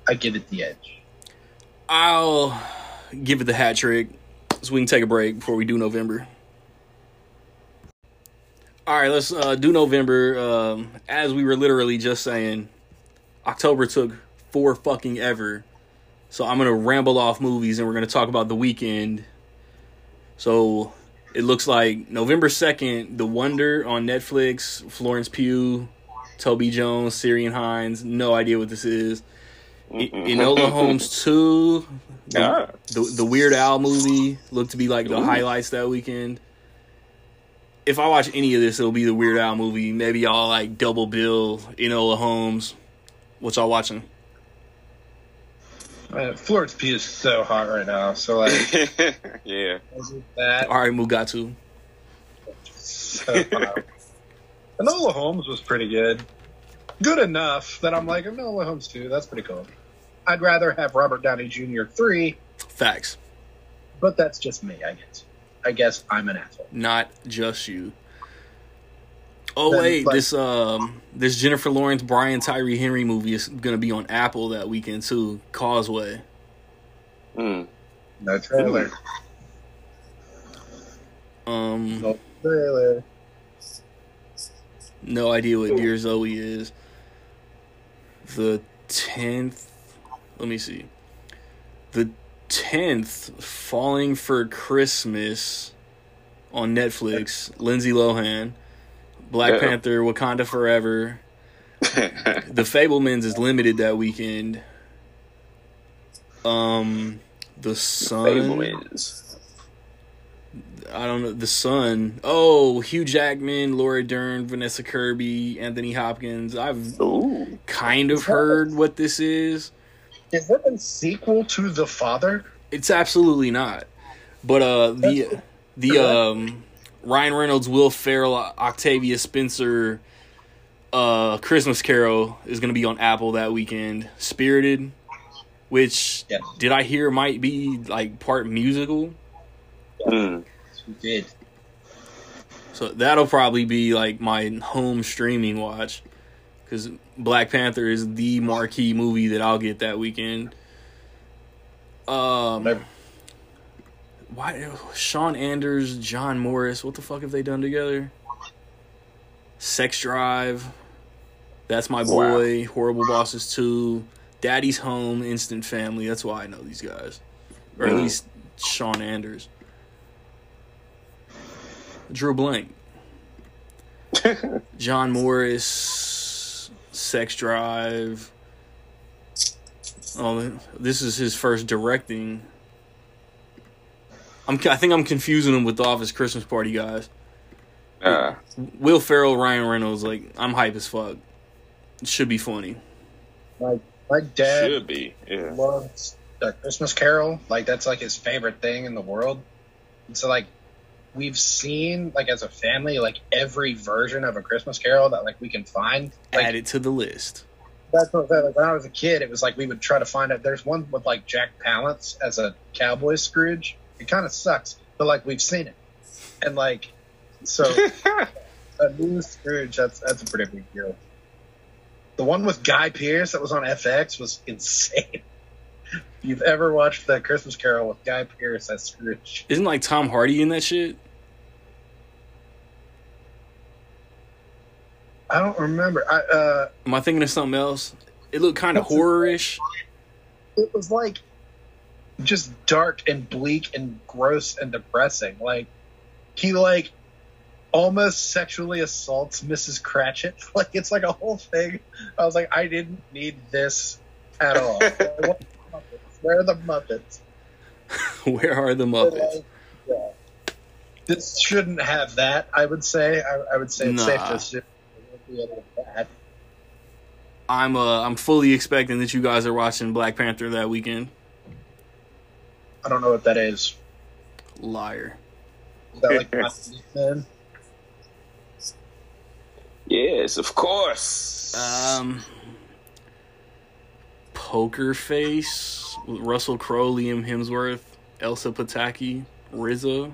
I give it the edge. I'll give it the hat trick so we can take a break before we do November. All right, let's uh, do November. Um, as we were literally just saying, October took four fucking ever. So I'm going to ramble off movies and we're going to talk about the weekend. So it looks like November 2nd, The Wonder on Netflix, Florence Pugh, Toby Jones, Ciarán Hinds. No idea what this is. Enola Holmes 2, the, Ah. the, the Weird Al movie looked to be like the highlights that weekend. If I watch any of this, it'll be the Weird Al movie. Maybe I'll like double bill Enola Holmes. What y'all watching? Man, Florence P is so hot right now. So like yeah. that, All right, Mugatu. so. Enola Holmes was pretty good, good enough that I'm like Enola Holmes too. That's pretty cool. I'd rather have Robert Downey Jr. three, Facts. but that's just me. I guess. I guess I'm an asshole. Not just you. Oh Then, wait, like- this um this Jennifer Lawrence Brian Tyree Henry movie is gonna be on Apple that weekend too. Causeway. Mm. No trailer. Um No trailer. No idea what Dear Zoe is. The tenth. Let me see. The tenth, Falling for Christmas, on Netflix. Lindsay Lohan, Black Yeah. Panther, Wakanda Forever. The Fabelmans is limited that weekend. Um, the Son. Fabelmans. I don't know the Son. Oh, Hugh Jackman, Laura Dern, Vanessa Kirby, Anthony Hopkins. I've Ooh. kind of heard what this is. Is that a sequel to The Father? It's absolutely not. But uh the the um Ryan Reynolds, Will Ferrell, Octavia Spencer uh Christmas Carol is going to be on Apple that weekend. Spirited, which Yes. did I hear might be like part musical. Mm. You did. So that'll probably be like my home streaming watch cuz Black Panther is the marquee movie that I'll get that weekend. Um Never- why Sean Anders, John Morris, what the fuck have they done together? Sex Drive, That's My Wow. Boy, Horrible Bosses 2, Daddy's Home, Instant Family. That's why I know these guys. Or at Mm. least Sean Anders. Drew Blank. John Morris, Sex Drive. Oh, this is his first directing. I'm, I think I'm confusing him with the Office Christmas Party guys. Uh, Will Ferrell, Ryan Reynolds, like I'm hype as fuck. It should be funny. My my dad should be. Yeah. loves the Christmas Carol. Like that's like his favorite thing in the world. And so like we've seen like as a family like every version of a Christmas Carol that like we can find. Like Add it to the list. that's what like, when I was a kid, it was like we would try to find it. There's one with like Jack Palance as a cowboy Scrooge. It kind of sucks, but like we've seen it, and like so a new Scrooge. That's that's a pretty big deal. The one with Guy Pearce that was on FX was insane. You've ever watched that Christmas Carol with Guy Pearce as Scrooge? Isn't like Tom Hardy in that shit? I don't remember. I uh, Am I thinking of something else? It looked kind of horror-ish. it was like just dark and bleak and gross and depressing. Like he like almost sexually assaults Mrs. Cratchit. Like it's like a whole thing. I was like, I didn't need this at all. Like, what the Muppets? Where are the Muppets? Where are the Muppets? Yeah. This shouldn't have that. I would say. I, I would say it's safe to assume I'm uh I'm fully expecting that you guys are watching Black Panther that weekend. I don't know what that is. Liar. Is that like my yes, of course. Um, Poker Face with Russell Crowe, Liam Hemsworth, Elsa Pataky, RZA.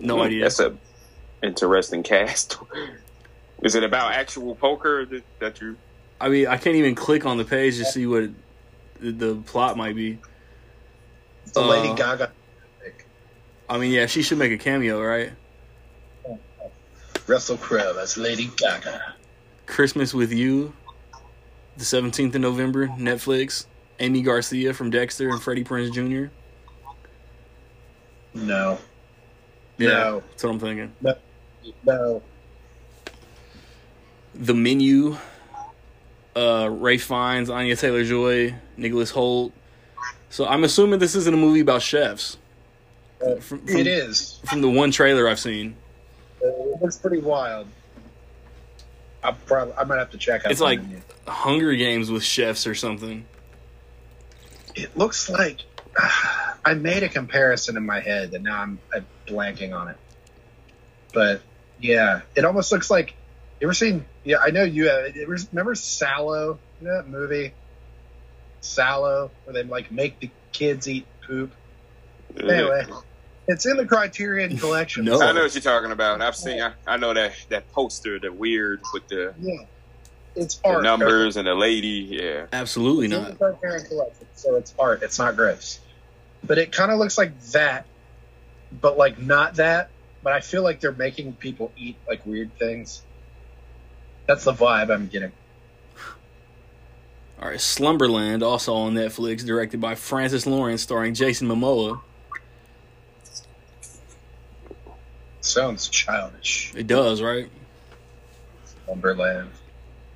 No Hmm, idea. That's a interesting cast. Is it about actual poker that, that you? I mean, I can't even click on the page to see what the, the plot might be. It's the Lady Uh, Gaga. I mean, yeah, she should make a cameo, right? Russell Crowe as Lady Gaga. Christmas with You, the 17th of November, Netflix. Aimee Garcia from Dexter and Freddie Prinze Jr. No. Yeah, No. that's what I'm thinking. No. The Menu, uh, Ray Fiennes, Anya Taylor Joy, Nicholas Hoult. So I'm assuming this isn't a movie about chefs. Uh, From- from- it is. From the one trailer I've seen, Uh, It looks pretty wild. I probably I might have to check out. It's like- menu. Hunger Games with chefs or something. it looks like I made a comparison in my head, and now I'm, I'm blanking on it. But yeah, it almost looks like you ever seen? Yeah, I know you have. you ever- Remember Salò? You know that movie? Salò, where they like make the kids eat poop. Anyway, it's in the Criterion Collection. No. I know what you're talking about. I've seen. I, I know that that poster, the weird with the, Yeah, it's the art. numbers and the lady. Yeah. Absolutely It's in not. the Criterion Collection, so it's art. It's not gross, but it kind of looks like that, but like not that. But I feel like they're making people eat like weird things. That's the vibe I'm getting. All right, Slumberland, also on Netflix, directed by Francis Lawrence, starring Jason Momoa. Sounds childish. It does, right? Slumberland.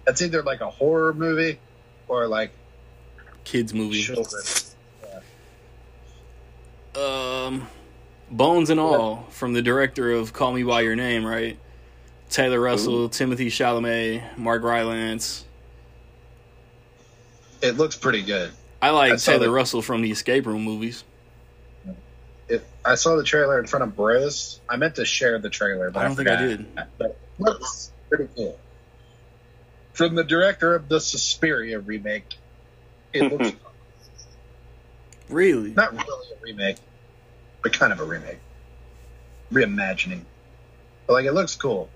That's either like a horror movie or like Kids movie. children. Um, Bones and All from the director of Call Me by Your Name, right? Taylor Russell, Timothée Chalamet, Mark Rylance. It looks pretty good. I like I Taylor the- Russell from the Escape Room movies. It, I saw the trailer in front of Bros. I meant to share the trailer, but I don't think I did. But it looks pretty cool. From the director of the Suspiria remake, it looks Really? not really a remake, but kind of a remake, reimagining. But like, it looks cool.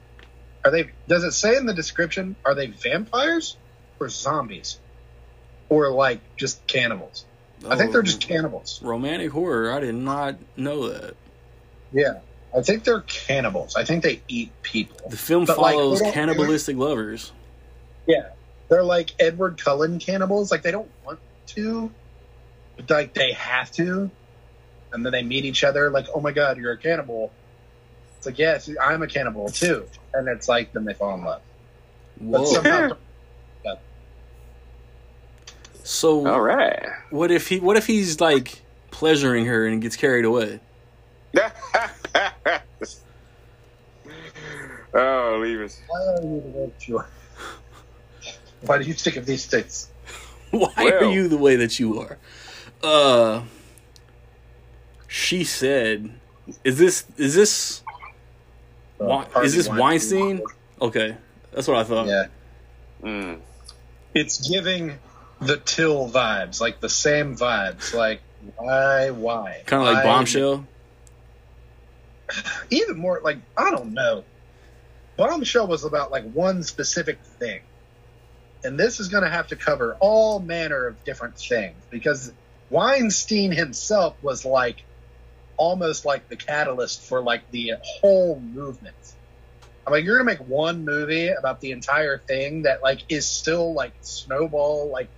Are they? Does it say in the description? Are they vampires or zombies, or like just cannibals? I think they're just Oh, cannibals. romantic horror. I did not know that. Yeah, I think they're cannibals. I think they eat people. The film But, like, follows don't- cannibalistic lovers. Yeah, they're like Edward Cullen cannibals. Like they don't want to, but like they have to, and then they meet each other. Like, oh my god, you're a cannibal. It's like, yes, I'm a cannibal too. And it's like then they fall in love. But Whoa. somehow, So All right. what if he? What if he's like pleasuring her and gets carried away? oh, leave us. why are you the way that you are? Why do you think of these things? Why are you the way that you are? Uh, she said, "Is this is this Uh, Wei- Harvey is this Weinstein?" Okay, that's what I thought. Yeah. Mm. It's giving the Till vibes, like the same vibes. Like, why, why? Kind of like Why- Bombshell. Even more, like, I don't know. Bombshell was about, like, one specific thing. And this is going to have to cover all manner of different things because Weinstein himself was, like, almost like the catalyst for, like, the whole movement. I'm like, you're going to make one movie about the entire thing that, like, is still, like, snowball, like,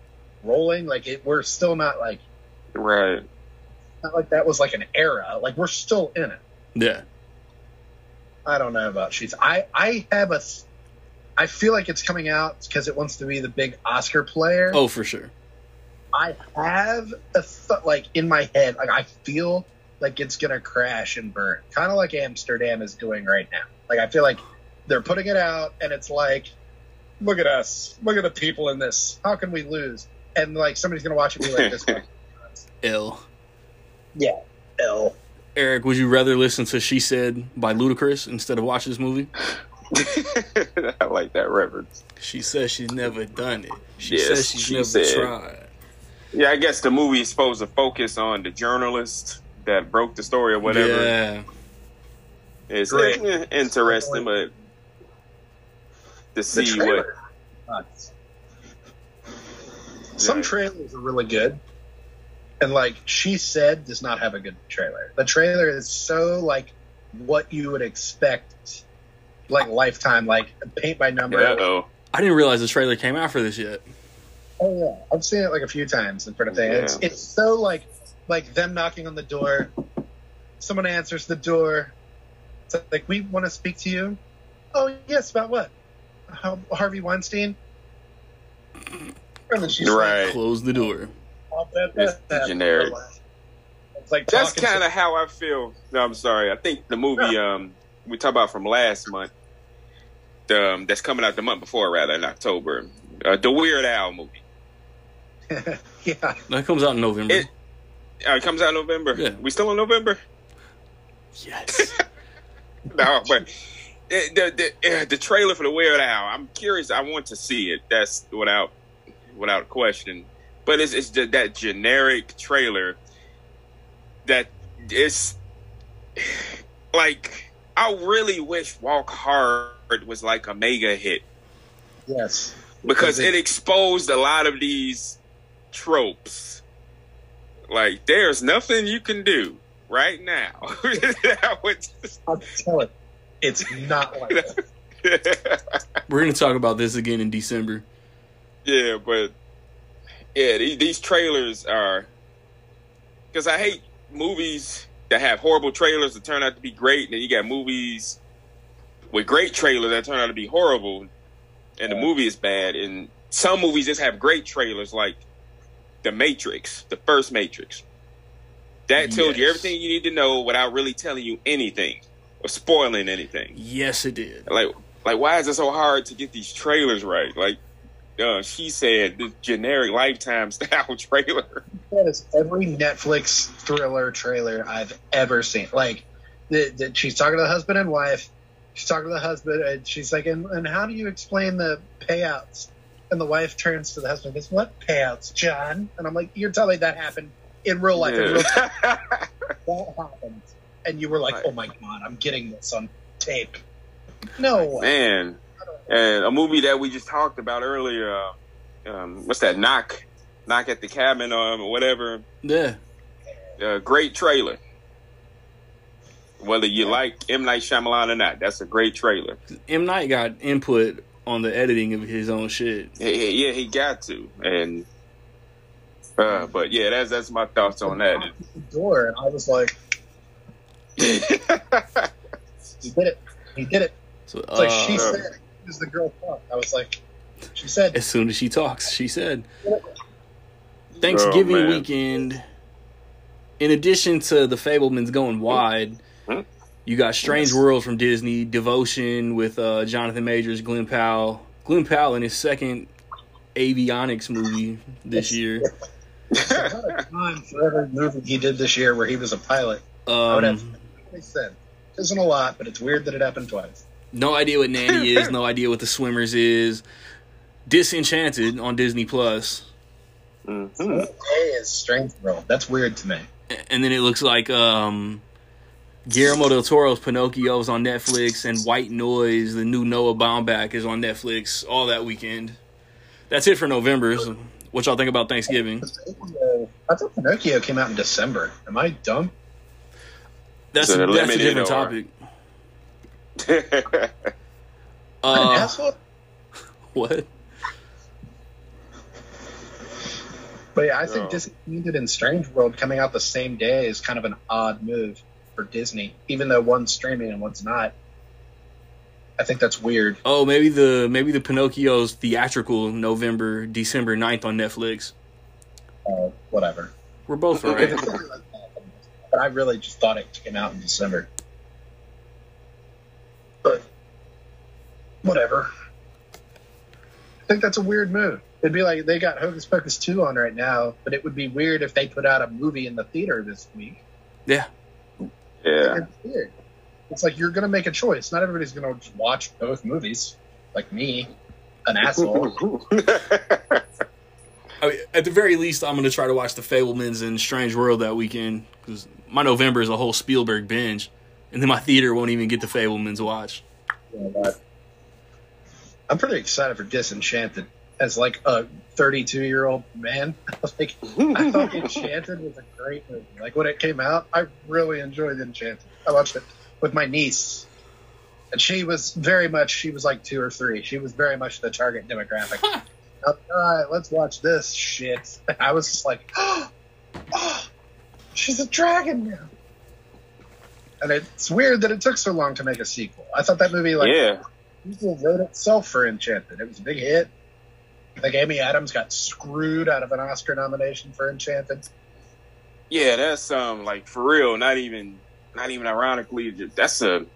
rolling. Like, it, we're still not, like, Right. not like that was, like, an era. Like, we're still in it. Yeah, I don't know about sheets. I I have a. th- I feel like it's coming out because it wants to be the big Oscar player. oh for sure. I have a th- like in my head, like I feel like it's gonna crash and burn, kind of like Amsterdam is doing right now. Like I feel like they're putting it out, and it's like, look at us, look at the people in this. How can we lose? And like somebody's gonna watch it be like, this. one. L. yeah, L. Eric, would you rather listen to "She Said" by Ludacris instead of watch this movie? I like that reference. She says she's never done it. She Yes, says she's she never said. tried. Yeah, I guess the movie is supposed to focus on the journalist that broke the story or whatever. Yeah, It's Great. eh, interesting, but to see what trailer. Nuts. Some Yeah. trailers are really good. And like she said does not have a good trailer. The trailer is so like what you would expect like lifetime, like paint by number. Uh oh. I didn't realize the trailer came out for this yet. Oh yeah. I've seen it like a few times in front of thing. It's it's so like like them knocking on the door. Someone answers the door. It's like we want to speak to you. Oh yes, about what? How, Harvey Weinstein. And then she's like, Right. Close the door. "Oh, that- It's that- generic. It's like That's kind of how I feel. No, I'm sorry. I think the movie um we talked about from last month, the, um, that's coming out the month before, rather in October, uh, the Weird Al movie. yeah. That comes out in November. It- Uh, it comes out in November. Yeah. We still in November? yes. no, but it, the the, uh, the trailer for the Weird Al. I'm curious. I want to see it. That's without without question. But it's it's the, that generic trailer that it's like I really wish Walk Hard was like a mega hit Yes. because it exposed a lot of these tropes. Like there's nothing you can do right now. Just- I'll tell it. It's not like that. We're gonna talk about this again in December. yeah, but yeah, these, these trailers are because I hate movies that have horrible trailers that turn out to be great, and then you got movies with great trailers that turn out to be horrible, and the movie is bad. And some movies just have great trailers, like The Matrix, the first Matrix. That told you everything you need to know without really telling you anything or spoiling anything. Yes, it did. Like, like why is it so hard to get these trailers right? Like, uh, she said, the generic Lifetime style trailer. That is every Netflix thriller trailer I've ever seen. Like, the, the, she's talking to the husband and wife. She's talking to the husband, and she's like, and, and how do you explain the payouts? And the wife turns to the husband and goes, What payouts, John? And I'm like, You're telling me that happened in real life. In real time, Yeah. that happened. And you were like, Right. Oh my God, I'm getting this on tape. No. Man, and a movie that we just talked about earlier. Uh, um, what's that? Knock, knock at the cabin um, or whatever. Yeah. Uh, great trailer. Whether you like M Night Shyamalan or not, that's a great trailer. M Night got input on the editing of his own shit. Yeah, yeah, yeah, he got to, and uh, but yeah, that's that's my thoughts on that. The door, and I was like, He did it. He did it. So It's like uh, she said, "Is the girl talk?" I was like, "She said." as soon as she talks, she said Thanksgiving Oh, weekend. In addition to the Fabelmans going wide, Hmm? You got Strange Yes. World from Disney, Devotion with uh, Jonathan Majors, Glen Powell. Glen Powell in his second avionics movie this year. a of time for every movie he did this year where he was a pilot. I have Um, makes sense. Isn't a lot, but it's weird that it happened twice. no idea what Nanny is. No idea what The Swimmers is. Disenchanted on Disney Plus, Mhm. Hey, is Strange World. That's weird to me. and then it looks like um, Guillermo del Toro's Pinocchio is on Netflix, and White Noise, the new Noah Baumbach, is on Netflix all that weekend. That's it for November. So what y'all think about Thanksgiving? I thought Pinocchio came out in December. Am I dumb? That's a, a that's a different or- topic. An Uh, asshole? what? But yeah, I think Oh. Disney and Strange World coming out the same day is kind of an odd move for Disney, even though one's streaming and one's not. I think that's weird. Oh, maybe the maybe the Pinocchio's theatrical November December 9th on Netflix. Uh, whatever. We're both right. it's something like that, But I really just thought it came out in December. But whatever. I think that's a weird move. It'd be like they got Hocus Pocus 2 on right now, but it would be weird if they put out a movie in the theater this week. Yeah. Yeah. It's. It's like you're gonna make a choice. Not everybody's gonna watch both movies, like me, an asshole. I mean, at the very least, I'm gonna try to watch the Fabelmans and Strange World that weekend because my November is a whole Spielberg binge, and then my theater won't even get the Fabelmans watch. Yeah, I'm pretty excited for Disenchanted as like a 32 year old man. like I thought Enchanted was a great movie. Like when it came out, I really enjoyed Enchanted. I watched it with my niece. And she was very much, she was like two or three. She was very much the target demographic. I like, All right, let's watch this shit. I was just like, oh, she's a dragon now. And it's weird that it took so long to make a sequel. I thought that movie, like, yeah. people wrote itself for Enchanted. It was a big hit. I think Amy Adams got screwed out of an Oscar nomination for Enchanted. Yeah, that's um like for real, not even not even ironically, ju- that's a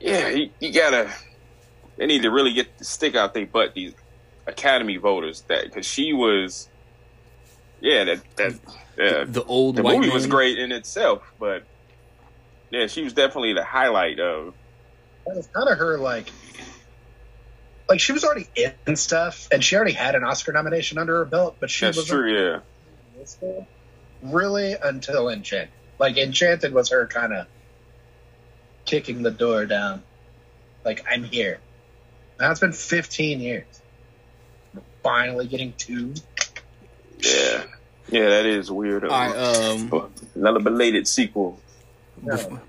yeah, you, you gotta they need to really get the stick out they butt these Academy voters that because she was yeah that that yeah, The old the white movie man. was great in itself, but yeah, she was definitely the highlight of That was kind of her like, like she was already in stuff, and she already had an Oscar nomination under her belt, but she was true, yeah. really until Enchanted. Like Enchanted was her kind of kicking the door down. Like I'm here. Now it's been 15 years. We're finally getting two. Yeah. Yeah, that is weird. All right, um, Another belated sequel.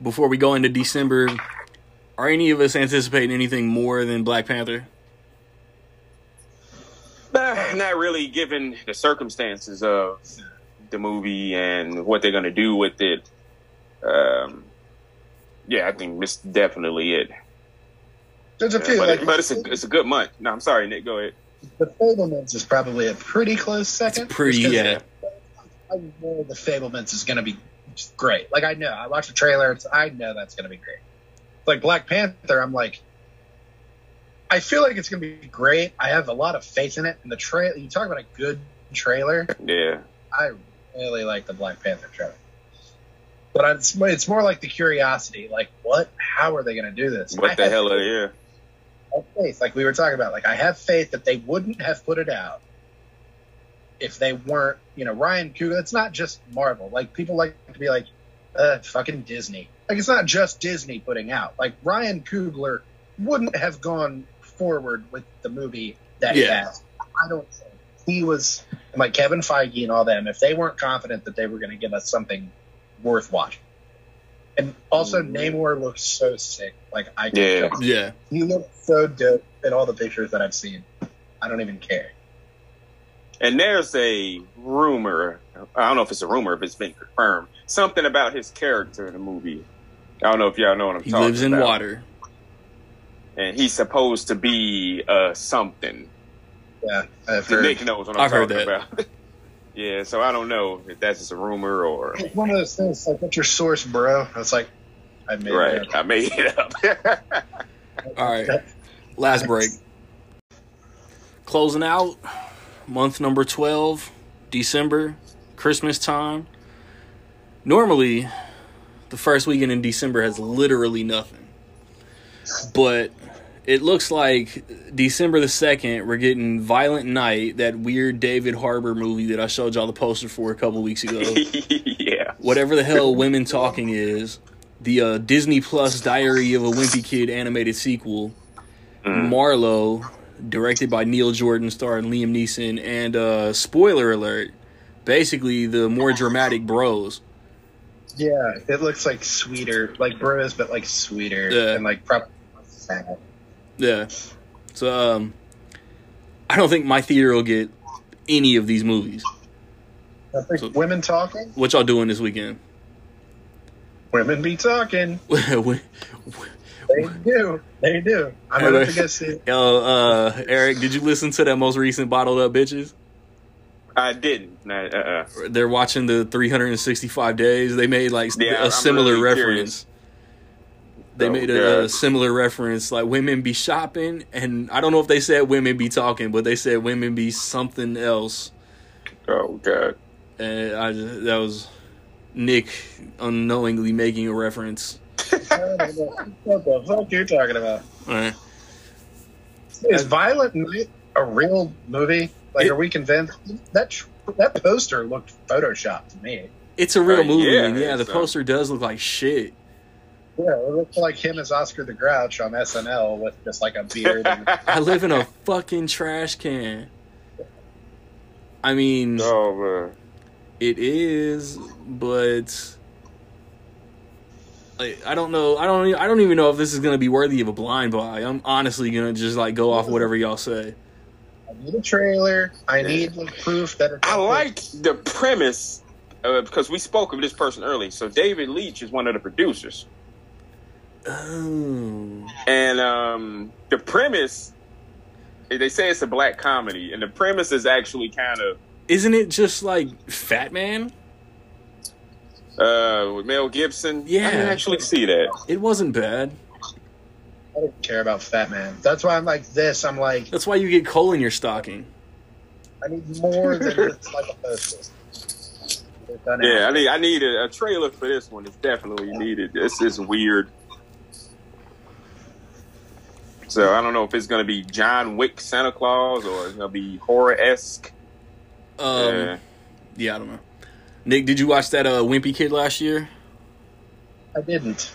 before we go into December, are any of us anticipating anything more than Black Panther? Nah, not really, given the circumstances of the movie and what they're going to do with it. Um, yeah, I think this is definitely it. There's a Yeah, few. but, like, it- but it's a it's a good month. No, I'm sorry, Nick. Go ahead. The Fabelmans is probably a pretty close second. It's pretty, yeah. I know the Fabelmans is going to be great. Like I know, I watched the trailer. It's, I know that's going to be great. Like Black Panther, I'm like, I feel like it's going to be great. I have a lot of faith in it. And the trailer, you talk about a good trailer. Yeah, I really like the Black Panther trailer. But I'm, it's, it's more like the curiosity. Like, what? How are they going to do this? what I the hell? Are, yeah, have faith, like we were talking about. Like I have faith that they wouldn't have put it out if they weren't, you know, Ryan Coogler. It's not just Marvel. Like people like to be like, uh, fucking Disney. Like it's not just Disney putting out. Like Ryan Coogler wouldn't have gone forward with the movie that he Yeah. has. I don't think he was like Kevin Feige and all them. If they weren't confident that they were going to give us something worth watching. And also, Mhm. Namor looks so sick. Like I, Yeah. Yeah. he looks so dope in all the pictures that I've seen. I don't even care. and there's a rumor. I don't know if it's a rumor, if it's been confirmed. Something about his character in the movie. I don't know if y'all know what I'm He talking lives in about. water. And he's supposed to be uh something. Yeah, I've heard. Nick knows what I'm I've heard talking that. about. yeah, so I don't know if that's just a rumor or It's one of those things like, what's your source, bro? It's like, I made right. it up. I made it up. All right. Last break. Closing out month number 12, December, Christmas time. Normally, the first weekend in December has literally nothing. But it looks like December the 2nd, we're getting Violent Night, that weird David Harbour movie that I showed y'all the poster for a couple weeks ago. yeah. Whatever the hell Women Talking is. The uh, Disney Plus Diary of a Wimpy Kid animated sequel. Mm. Marlowe, directed by Neil Jordan, starring Liam Neeson, and uh, spoiler alert, basically the more dramatic Bros. Yeah, it looks like sweeter, like bros, but like sweeter Yeah. and like probably sad. Yeah. So um, I don't think my theater will get any of these movies. I think So- women talking, What y'all doing this weekend? women be talking. They do, they do. I'm Hey, gonna man. go see. uh, Eric, did you listen to that most recent Bottled Up Bitches? I didn't. Nah, uh-uh. They're watching the 365 days. They made like Yeah, a I'm similar really reference. curious. They Oh, made a, a similar reference, like women be shopping, and I don't know if they said women be talking, but they said women be something else. Oh god. And I just, that was Nick unknowingly making a reference. what the fuck are you talking about? All right. Is Violent Night a real movie? Like, It- are we convinced that that poster looked photoshopped to me? It's a real Uh, movie, yeah, and yeah, the it's, uh, poster does look like shit. Yeah, it looks like him as Oscar the Grouch on SNL with just like a beard. And, I live in a fucking trash can. I mean, oh man. it is, but like, I don't know. I don't. I don't even know if this is gonna be worthy of a blind buy. I'm honestly gonna just like go off whatever y'all say. I need a trailer. I need like proof that it's I like the premise uh, because we spoke of this person early. So David Leitch is one of the producers, Oh, and um, the premise they say it's a black comedy, and the premise is actually kind of isn't it just like Fat Man? uh, with Mel Gibson. Yeah. I didn't actually see that. It wasn't bad. I don't care about Fat Man. That's why I'm like this. I'm like That's why you get coal in your stocking. I need more than just like a poster. Yeah, I need I need a, a trailer for this one. It's definitely needed. This is weird. So I don't know if it's gonna be John Wick Santa Claus or it's gonna be horror esque. Um, yeah. yeah, I don't know. Nick, did you watch that uh, Wimpy Kid last year? I didn't.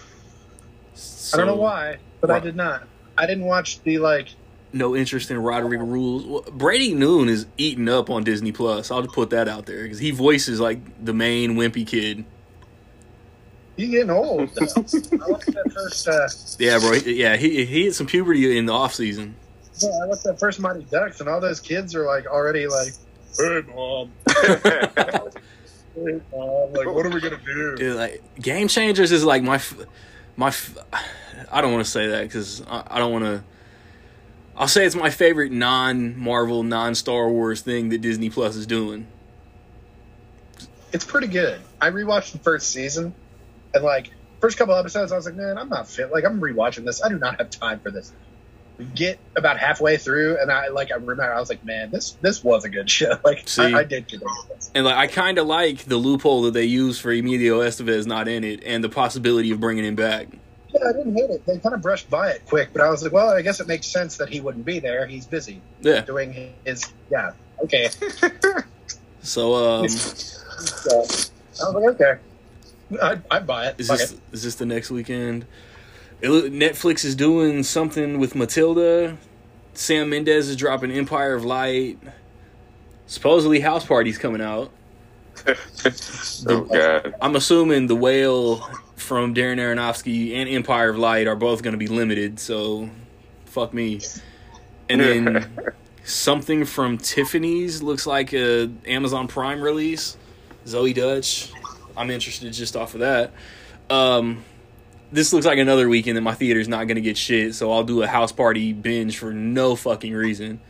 I don't know why, but I did not. I didn't watch the like. no interest in Rodrick Rules. Well, Brady Noon is eating up on Disney Plus. I'll just put that out there because he voices like the main wimpy kid. He's getting old. Though. I watched that first. Uh, Yeah, bro. Yeah, he he hit some puberty in the off season. yeah, I watched that first Mighty Ducks, and all those kids are like already like, "Hey, mom, hey, mom, like, what are we gonna do?" Dude, like Game Changers is like my f- my. f- I don't want to say that because I, I don't want to. I'll say it's my favorite non Marvel, non Star Wars thing that Disney Plus is doing. It's pretty good. I rewatched the first season, and like first couple episodes, I was like, "Man, I'm not fit. Like, I'm rewatching this. I do not have time for this." We get about halfway through, and I like I remember I was like, "Man, this this was a good show." Like, See? I, I did get this. And like I kind of like the loophole that they use for Emilio Estevez not in it, and the possibility of bringing him back. Yeah, I didn't hate it. They kind of brushed by it quick, but I was like, well, I guess it makes sense that he wouldn't be there. He's busy Yeah. doing his. Yeah, okay. So um, So, I was like, okay, I'd, I'd buy it. is Fuck this it. is this the next weekend? It, Netflix is doing something with Matilda. Sam Mendes is dropping Empire of Light. Supposedly, House Party's coming out. oh god. I'm assuming the whale from Darren Aronofsky and Empire of Light are both going to be limited, so fuck me. And then something from Tiffany's looks like a Amazon Prime release. Zoey Deutch. I'm interested just off of that. Um, this looks like another weekend that my theater's not going to get shit, so I'll do a house party binge for no fucking reason.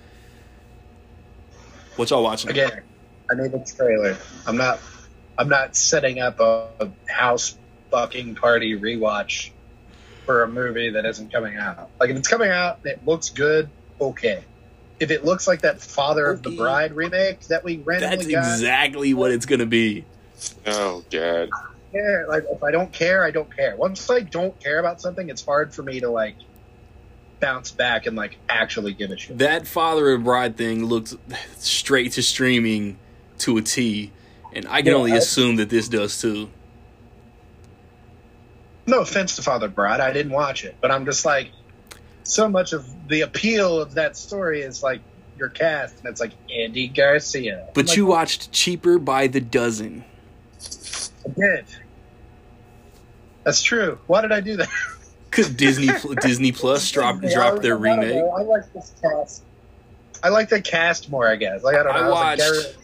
What y'all watching? Again, I need a trailer. I'm not. I'm not setting up a, a house fucking party rewatch for a movie that isn't coming out. Like if it's coming out, and it looks good. Okay, if it looks like that Father of the Bride remake that we randomly That's got, exactly what it's gonna be. Oh god. care. Like if I don't care, I don't care. Once I don't care about something, it's hard for me to like bounce back and like actually give a shit. That Father of Bride thing looked straight to streaming to a T, and I can Yeah, only I- assume that this does too. No offense to Father Bride, I didn't watch it, but I'm just like so much of the appeal of that story is like your cast, and it's like Andy Garcia. But like, you watched Cheaper by the Dozen. I did. That's true. Why did I do that? Cause Disney Disney Plus dropped dropped their I remake. know. I like this cast. I like the cast more, I guess. Like I don't know. I was like, watched-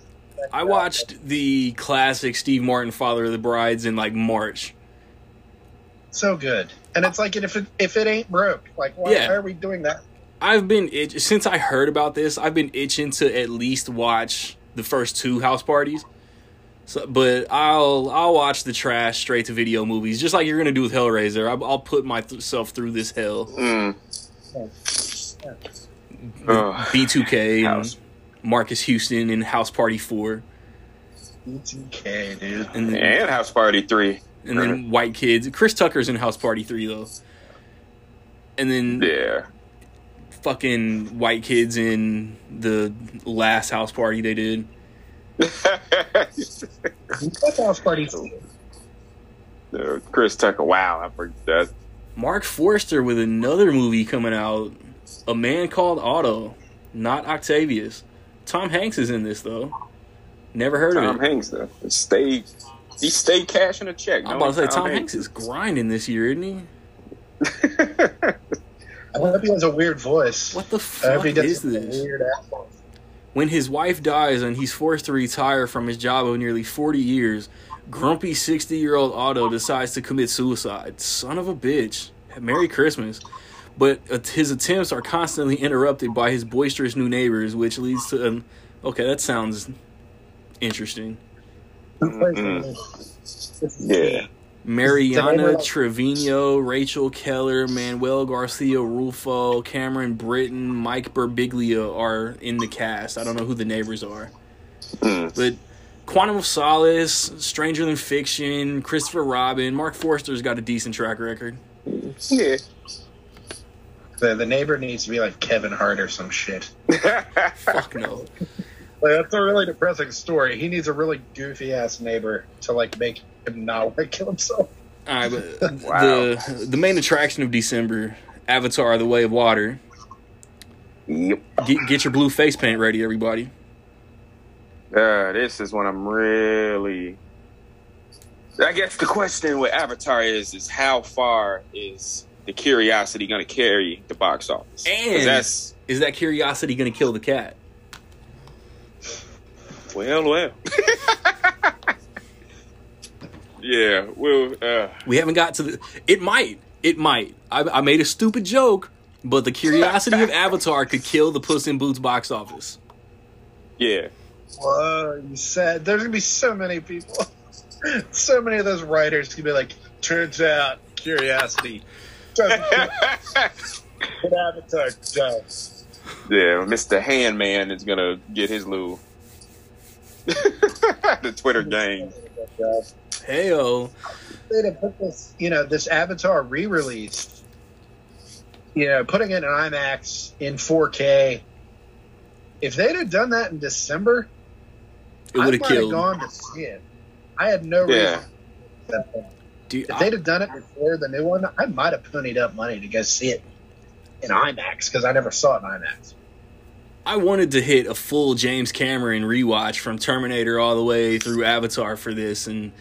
I watched the classic Steve Martin Father of the Brides in like March. so good, and it's like if it if it ain't broke, like why, Yeah. why are we doing that? I've been itch- since I heard about this. I've been itching to at least watch the first two house parties. So, but I'll I'll watch the trash straight to video movies, just like you're gonna do with Hellraiser. I'll, I'll put myself through this hell. Mm. Yeah. B2K House. and Marques Houston in House Party Four, BTK, dude. and then, And House Party Three. and then White Kids. Chris Tucker's in House Party Three though, and then Yeah. fucking White Kids in the last House Party they did. What house party? Uh, Chris Tucker. Wow, I forgot that. Marc Forster with another movie coming out, A Man Called Otto, not Octavius. Tom Hanks is in this though. Never heard Tom of it. Tom Hanks though. Stay. He stayed cashing a check. I'm about to say Tom Hanks is grinding this year, isn't he? I hope he has a weird voice. What the I hope fuck is this? Weird accent. When his wife dies and he's forced to retire from his job of nearly 40 years, grumpy 60 year old Otto decides to commit suicide. Son of a bitch. Merry Christmas. But uh, his attempts are constantly interrupted by his boisterous new neighbors, which leads to an. Okay, that sounds interesting. Is Yeah. Me. Mariana Trevino, Rachel Keller, Manuel Garcia-Rulfo, Cameron Britton, Mike Birbiglia are in the cast. I don't know who the neighbors are. Mm. But Quantum of Solace, Stranger Than Fiction, Christopher Robin, Marc Forster's got a decent track record. Yeah. The, the neighbor needs to be like Kevin Hart or some shit. Fuck no. Like, that's a really depressing story. He needs a really goofy ass neighbor to like make him not want to kill himself. All right, but Wow. the the main attraction of December, Avatar: The Way of Water. yep. Get, get your blue face paint ready, everybody. Uh, this is when I'm really. I guess the question with Avatar is is how far is the curiosity going to carry the box office? And- that's Is that curiosity going to kill the cat? well, well. yeah, well, uh, We haven't got to the. It might. It might. I, I made a stupid joke, but the curiosity of Avatar could kill the Puss in Boots box office. yeah. Whoa, you said there's gonna be so many people. so many of those writers could be like, turns out curiosity doesn't Avatar does. Yeah, Mr. Handman is gonna get his little the Twitter gang. Heyo. They to put this, you know, this Avatar re-release. You know, putting it in IMAX in 4K. If they'd have done that in December, It would I have might have killed. gone to see it. I had no Yeah. reason. That. Dude, If I, they'd have done it before the new one, I might have ponied up money to go see it in IMAX because I never saw it in IMAX. I wanted to hit a full James Cameron rewatch from Terminator all the way through Avatar for this, and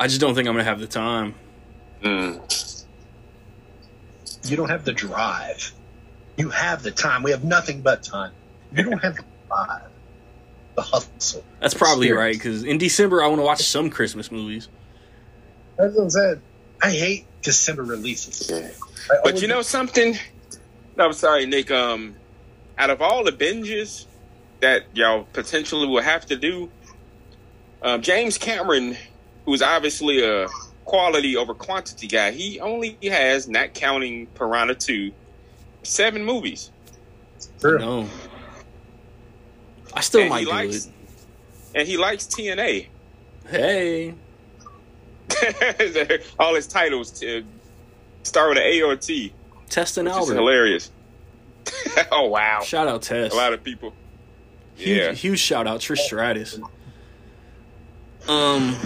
I just don't think I'm gonna have the time. Mm. You don't have the drive. You have the time. We have nothing but time. You don't have the drive. The hustle. That's probably Spirit. right because in December I want to watch some Christmas movies. That's what I said. I hate December releases. But you know something? No, I'm sorry, Nick. Um, out of all the binges that y'all potentially will have to do, um, James Cameron, who's obviously a quality over quantity guy, he only has, not counting Piranha 2, seven movies. True. No, I still And might do likes- it. and he likes TNA. Hey, All his titles to start with an A or a T, Testin which is Albert. hilarious. oh wow, Shout out Test. a lot of people. Huge, Yeah. huge shout out Trish Stratus. Um,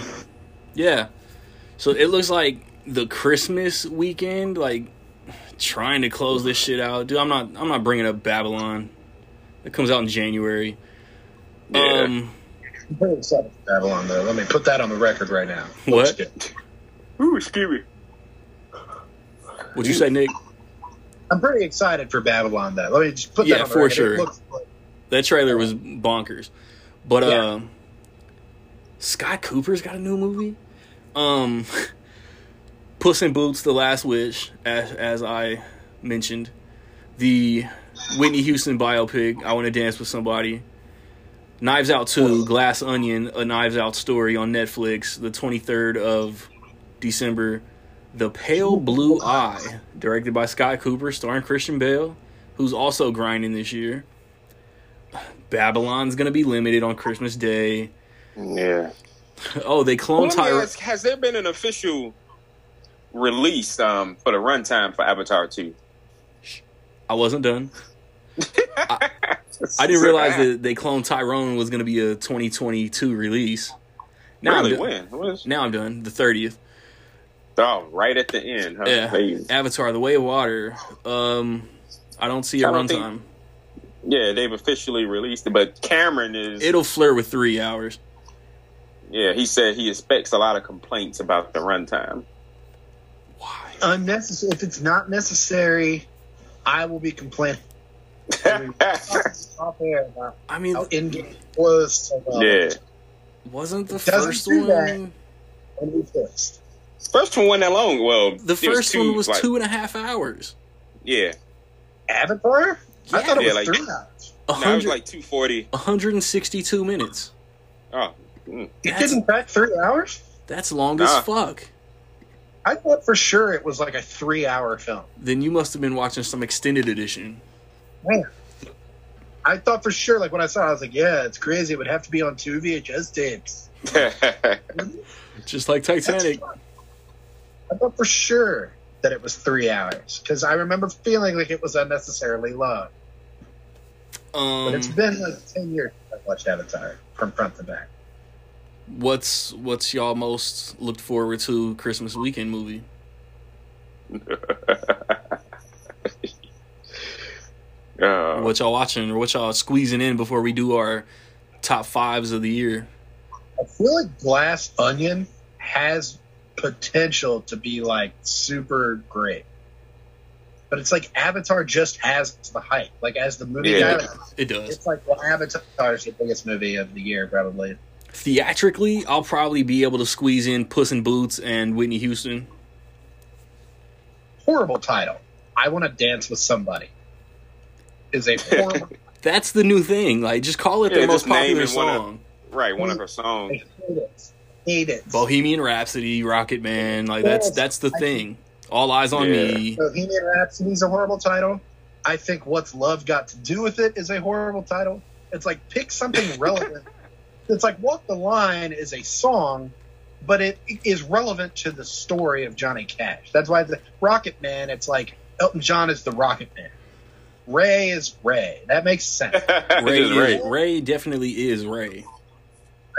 yeah. So it looks like the Christmas weekend, like trying to close this shit out. Dude, I'm not. I'm not bringing up Babylon. It comes out in January. Yeah. Um, I'm pretty excited for Babylon, though. Let me put that on the record right now. What? Ooh, excuse me. what'd you say, Nick? I'm pretty excited for Babylon, though. Let me just put that Yeah, on the for record. sure. It looks like- That trailer was bonkers. But uh Scott Cooper's got a new movie. Um Puss in Boots, The Last Wish, as as I mentioned. The Whitney Houston biopic, I Wanna Dance with Somebody. Knives Out 2, Glass Onion, a Knives Out story on Netflix, the 23rd of December. The Pale Blue Eye, directed by Scott Cooper, starring Christian Bale, who's also grinding this year. Babylon's gonna be limited on Christmas Day. Yeah. Oh, they clone cloned Tyra. ask, has there been an official release um, for the runtime for Avatar 2? I wasn't done. I didn't realize that they cloned Tyrone was gonna be a 2022 release. Now really? I'm done. When? When is- Now I'm done. The 30th. Oh, right at the end. Huh? Yeah. They- Avatar: The Way of Water. Um, I don't see a runtime. yeah, they've officially released it, but Cameron is. It'll flirt with three hours. Yeah, he said he expects a lot of complaints about the runtime. Why? unnecessary. If it's not necessary, I will be complaining. Off air about I mean, how in-game was so well. yeah. wasn't the first one? that. And we fixed. First one wasn't that long. Well, The it first two, one was like- two and a half hours. Yeah, Avatar? Yeah. I thought it Yeah, was like- three hours. A no, it was like two forty. 162 minutes. Oh. It That's- didn't back three hours? That's long Nah. as fuck. I thought for sure it was like a three-hour film. Then you must have been watching some extended edition. Man. I thought for sure, like when I saw it, I was like, yeah, it's crazy. It would have to be on two VHS tapes. Just like Titanic. I thought for sure that it was three hours because I remember feeling like it was unnecessarily long. Um, But it's been like 10 years since I've watched Avatar from front to back. What's what's y'all most looked forward to Christmas weekend movie? Uh, What y'all watching or what y'all squeezing in before we do our top fives of the year? I feel like Glass Onion has potential to be like super great. But it's like Avatar just has the hype. Like as the movie Yeah. guy, It does. it's like well, Avatar is the biggest movie of the year probably. Theatrically, I'll probably be able to squeeze in Puss in Boots and Whitney Houston. Horrible title. I want to dance with somebody. Is a horrible. That's the new thing. Like, just call it Yeah, their most just name popular it one of- song. right, one of her I songs. hate it. Hate it. Bohemian Rhapsody, Rocket Man. Like that's that's the thing. All eyes on Yeah. me. Bohemian Rhapsody is a horrible title. I think What's Love Got to Do with It is a horrible title. It's like pick something relevant. It's like Walk the Line is a song, but it is relevant to the story of Johnny Cash. That's why the Rocket Man, it's like Elton John is the Rocket Man. Ray is Ray. That makes sense. Ray, is, Ray. Ray definitely is Ray.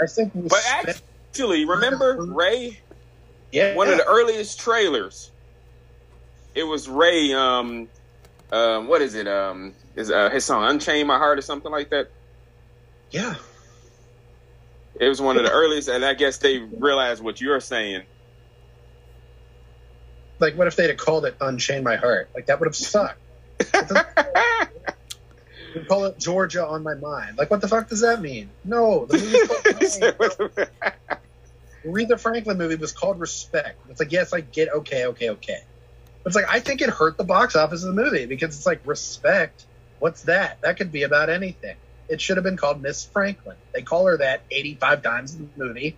I think we But actually, remember Ray? yeah, One of the earliest trailers. It was Ray. Um, um, what is it? Um, is uh, his song "Unchain My Heart" or something like that? yeah. It was one of the earliest, and I guess they realized what you're saying. Like, what if they'd have called it Unchain My Heart? Like, that would have sucked. We call it Georgia on my mind. Like, what the fuck does that mean? No, the movie's called Aretha Franklin movie was called Respect. It's like, yes, I get okay, okay, okay. But it's like, I think it hurt the box office of the movie because it's like, respect. What's that? That could be about anything. It should have been called Miss Franklin. They call her that 85 times in the movie.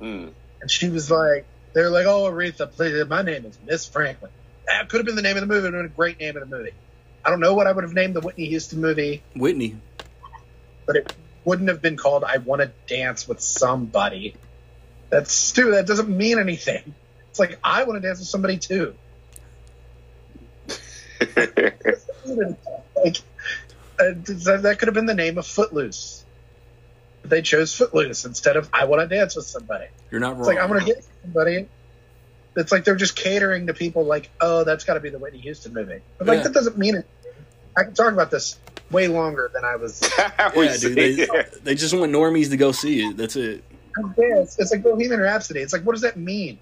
Mm. And she was like, they're like, oh, Aretha, please, my name is Miss Franklin. That could have been the name of the movie. It would have been a great name of the movie. I don't know what I would have named the Whitney Houston movie, Whitney. but it wouldn't have been called "I Want to Dance with Somebody." That's stupid. That doesn't mean anything. It's like I want to dance with somebody too. like uh, that that could have been the name of Footloose. But they chose Footloose instead of I want to dance with somebody. You're not wrong. It's like I'm gonna get somebody. It's like they're just catering to people. Like, oh, that's got to be the Whitney Houston movie. But like Yeah. that doesn't mean it. I can talk about this way longer than I was. Yeah, dude. They, they just want normies to go see it. That's it. It's, it's like Bohemian Rhapsody. It's like, what does that mean?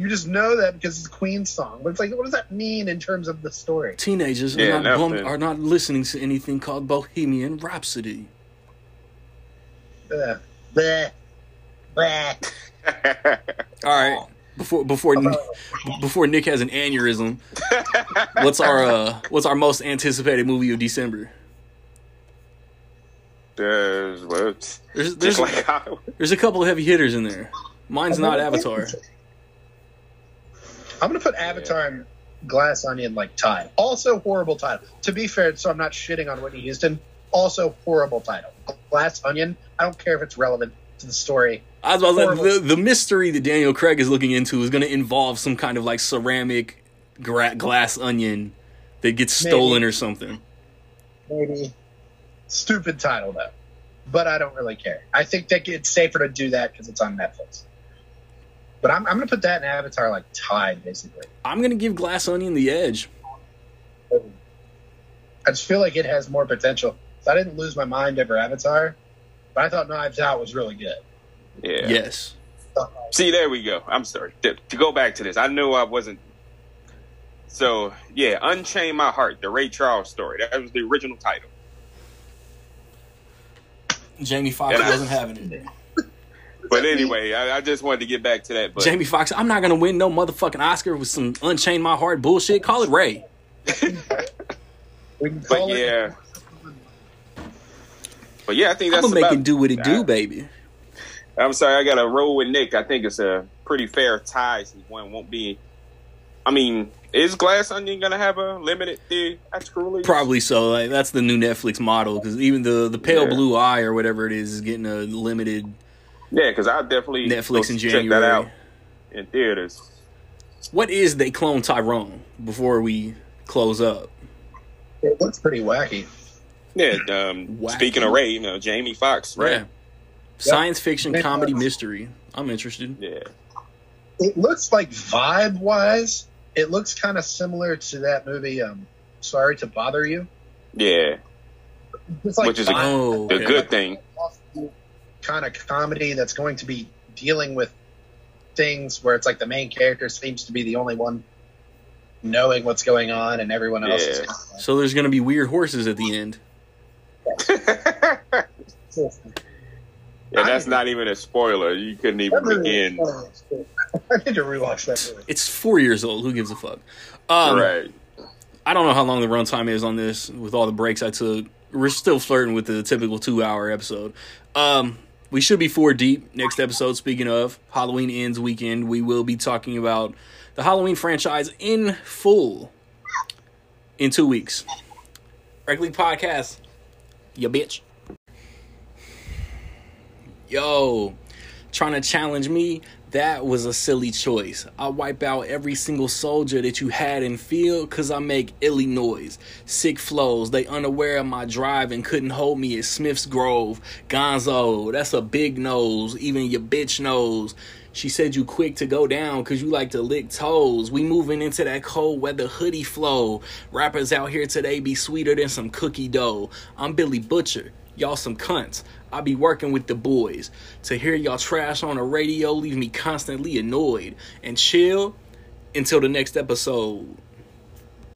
You just know that because it's a Queen song, but it's like, what does that mean in terms of the story? Teenagers Yeah, are, not bum- are not listening to anything called Bohemian Rhapsody. Bleh. Bleh. Bleh. All right. Before before before Nick has an aneurysm, what's our uh what's our most anticipated movie of December? There's, well, it's There's there's like there's a couple of heavy hitters in there. Mine's not Avatar. I'm gonna put Avatar and Glass Onion like tied. Also horrible title. To be fair, so I'm not shitting on Whitney Houston. Also horrible title. Glass Onion. I don't care if it's relevant to the story. I was about to say, the, the mystery that Daniel Craig is looking into is going to involve some kind of like ceramic gra- glass onion that gets Maybe. stolen or something. Maybe stupid title though, but I don't really care. I think that it's safer to do that because it's on Netflix. But I'm, I'm gonna put that in Avatar like tied basically. I'm going to give Glass Onion the edge. I just feel like it has more potential. So I didn't lose my mind over Avatar, but I thought Knives Out was really good. yeah. Yes. See, there we go. I'm sorry. To, to go back to this, I knew I wasn't. So, yeah, Unchain My Heart, the Ray Charles story. That was the original title. Jamie Foxx And I- wasn't having it. But anyway, I, I just wanted to get back to that. But Jamie Foxx, I'm not going to win no motherfucking Oscar with some Unchain My Heart bullshit. Call it Ray. But it. yeah. But yeah, I think I'm that's going to make about, it do what it do, I- baby. I'm sorry, I got to roll with Nick. I think it's a pretty fair tie since one won't be. I mean, is Glass Onion going to have a limited theatrical release? Probably so. Like that's the new Netflix model because even the the Pale Yeah. Blue Eye or whatever it is is getting a limited Yeah, because I'll definitely Netflix go in check January. that out in theaters. What is they clone Tyrone before we close up? It looks pretty wacky. Yeah, um, Wacky. speaking of Ray, you know, Jamie Foxx, right? Yeah. Science fiction, Nick comedy, Fox. mystery. I'm interested. Yeah. It looks like vibe wise, it looks kind of similar to that movie. Um, Sorry to bother you. Yeah. It's like Which is a- Oh, The okay. good thing. Kind of comedy that's going to be dealing with things where it's like the main character seems to be the only one knowing what's going on and everyone else is Yeah. kind of So there's gonna be weird horses at the end. yeah, like, that's not even a spoiler. You couldn't even begin. is fun. I need to rewatch that movie. It's four years old. Who gives a fuck? Um, right. I don't know how long the runtime is on this with all the breaks I took. We're still flirting with the typical two hour episode. Um, we should be four deep next episode. Speaking of Halloween ends weekend, we will be talking about the Halloween franchise in full in two weeks. League Podcast. Ya bitch. Yo, trying to challenge me, that was a silly choice. I wipe out every single soldier that you had in field cause I make illy noise. Sick flows, they unaware of my drive and couldn't hold me at Smith's Grove. Gonzo, that's a big nose, even your bitch knows. She said you quick to go down cause you like to lick toes. We moving into that cold weather hoodie flow. Rappers out here today be sweeter than some cookie dough. I'm Billy Butcher. Y'all some cunts. I be working with the boys. To hear y'all trash on the radio leave me constantly annoyed. And chill until the next episode.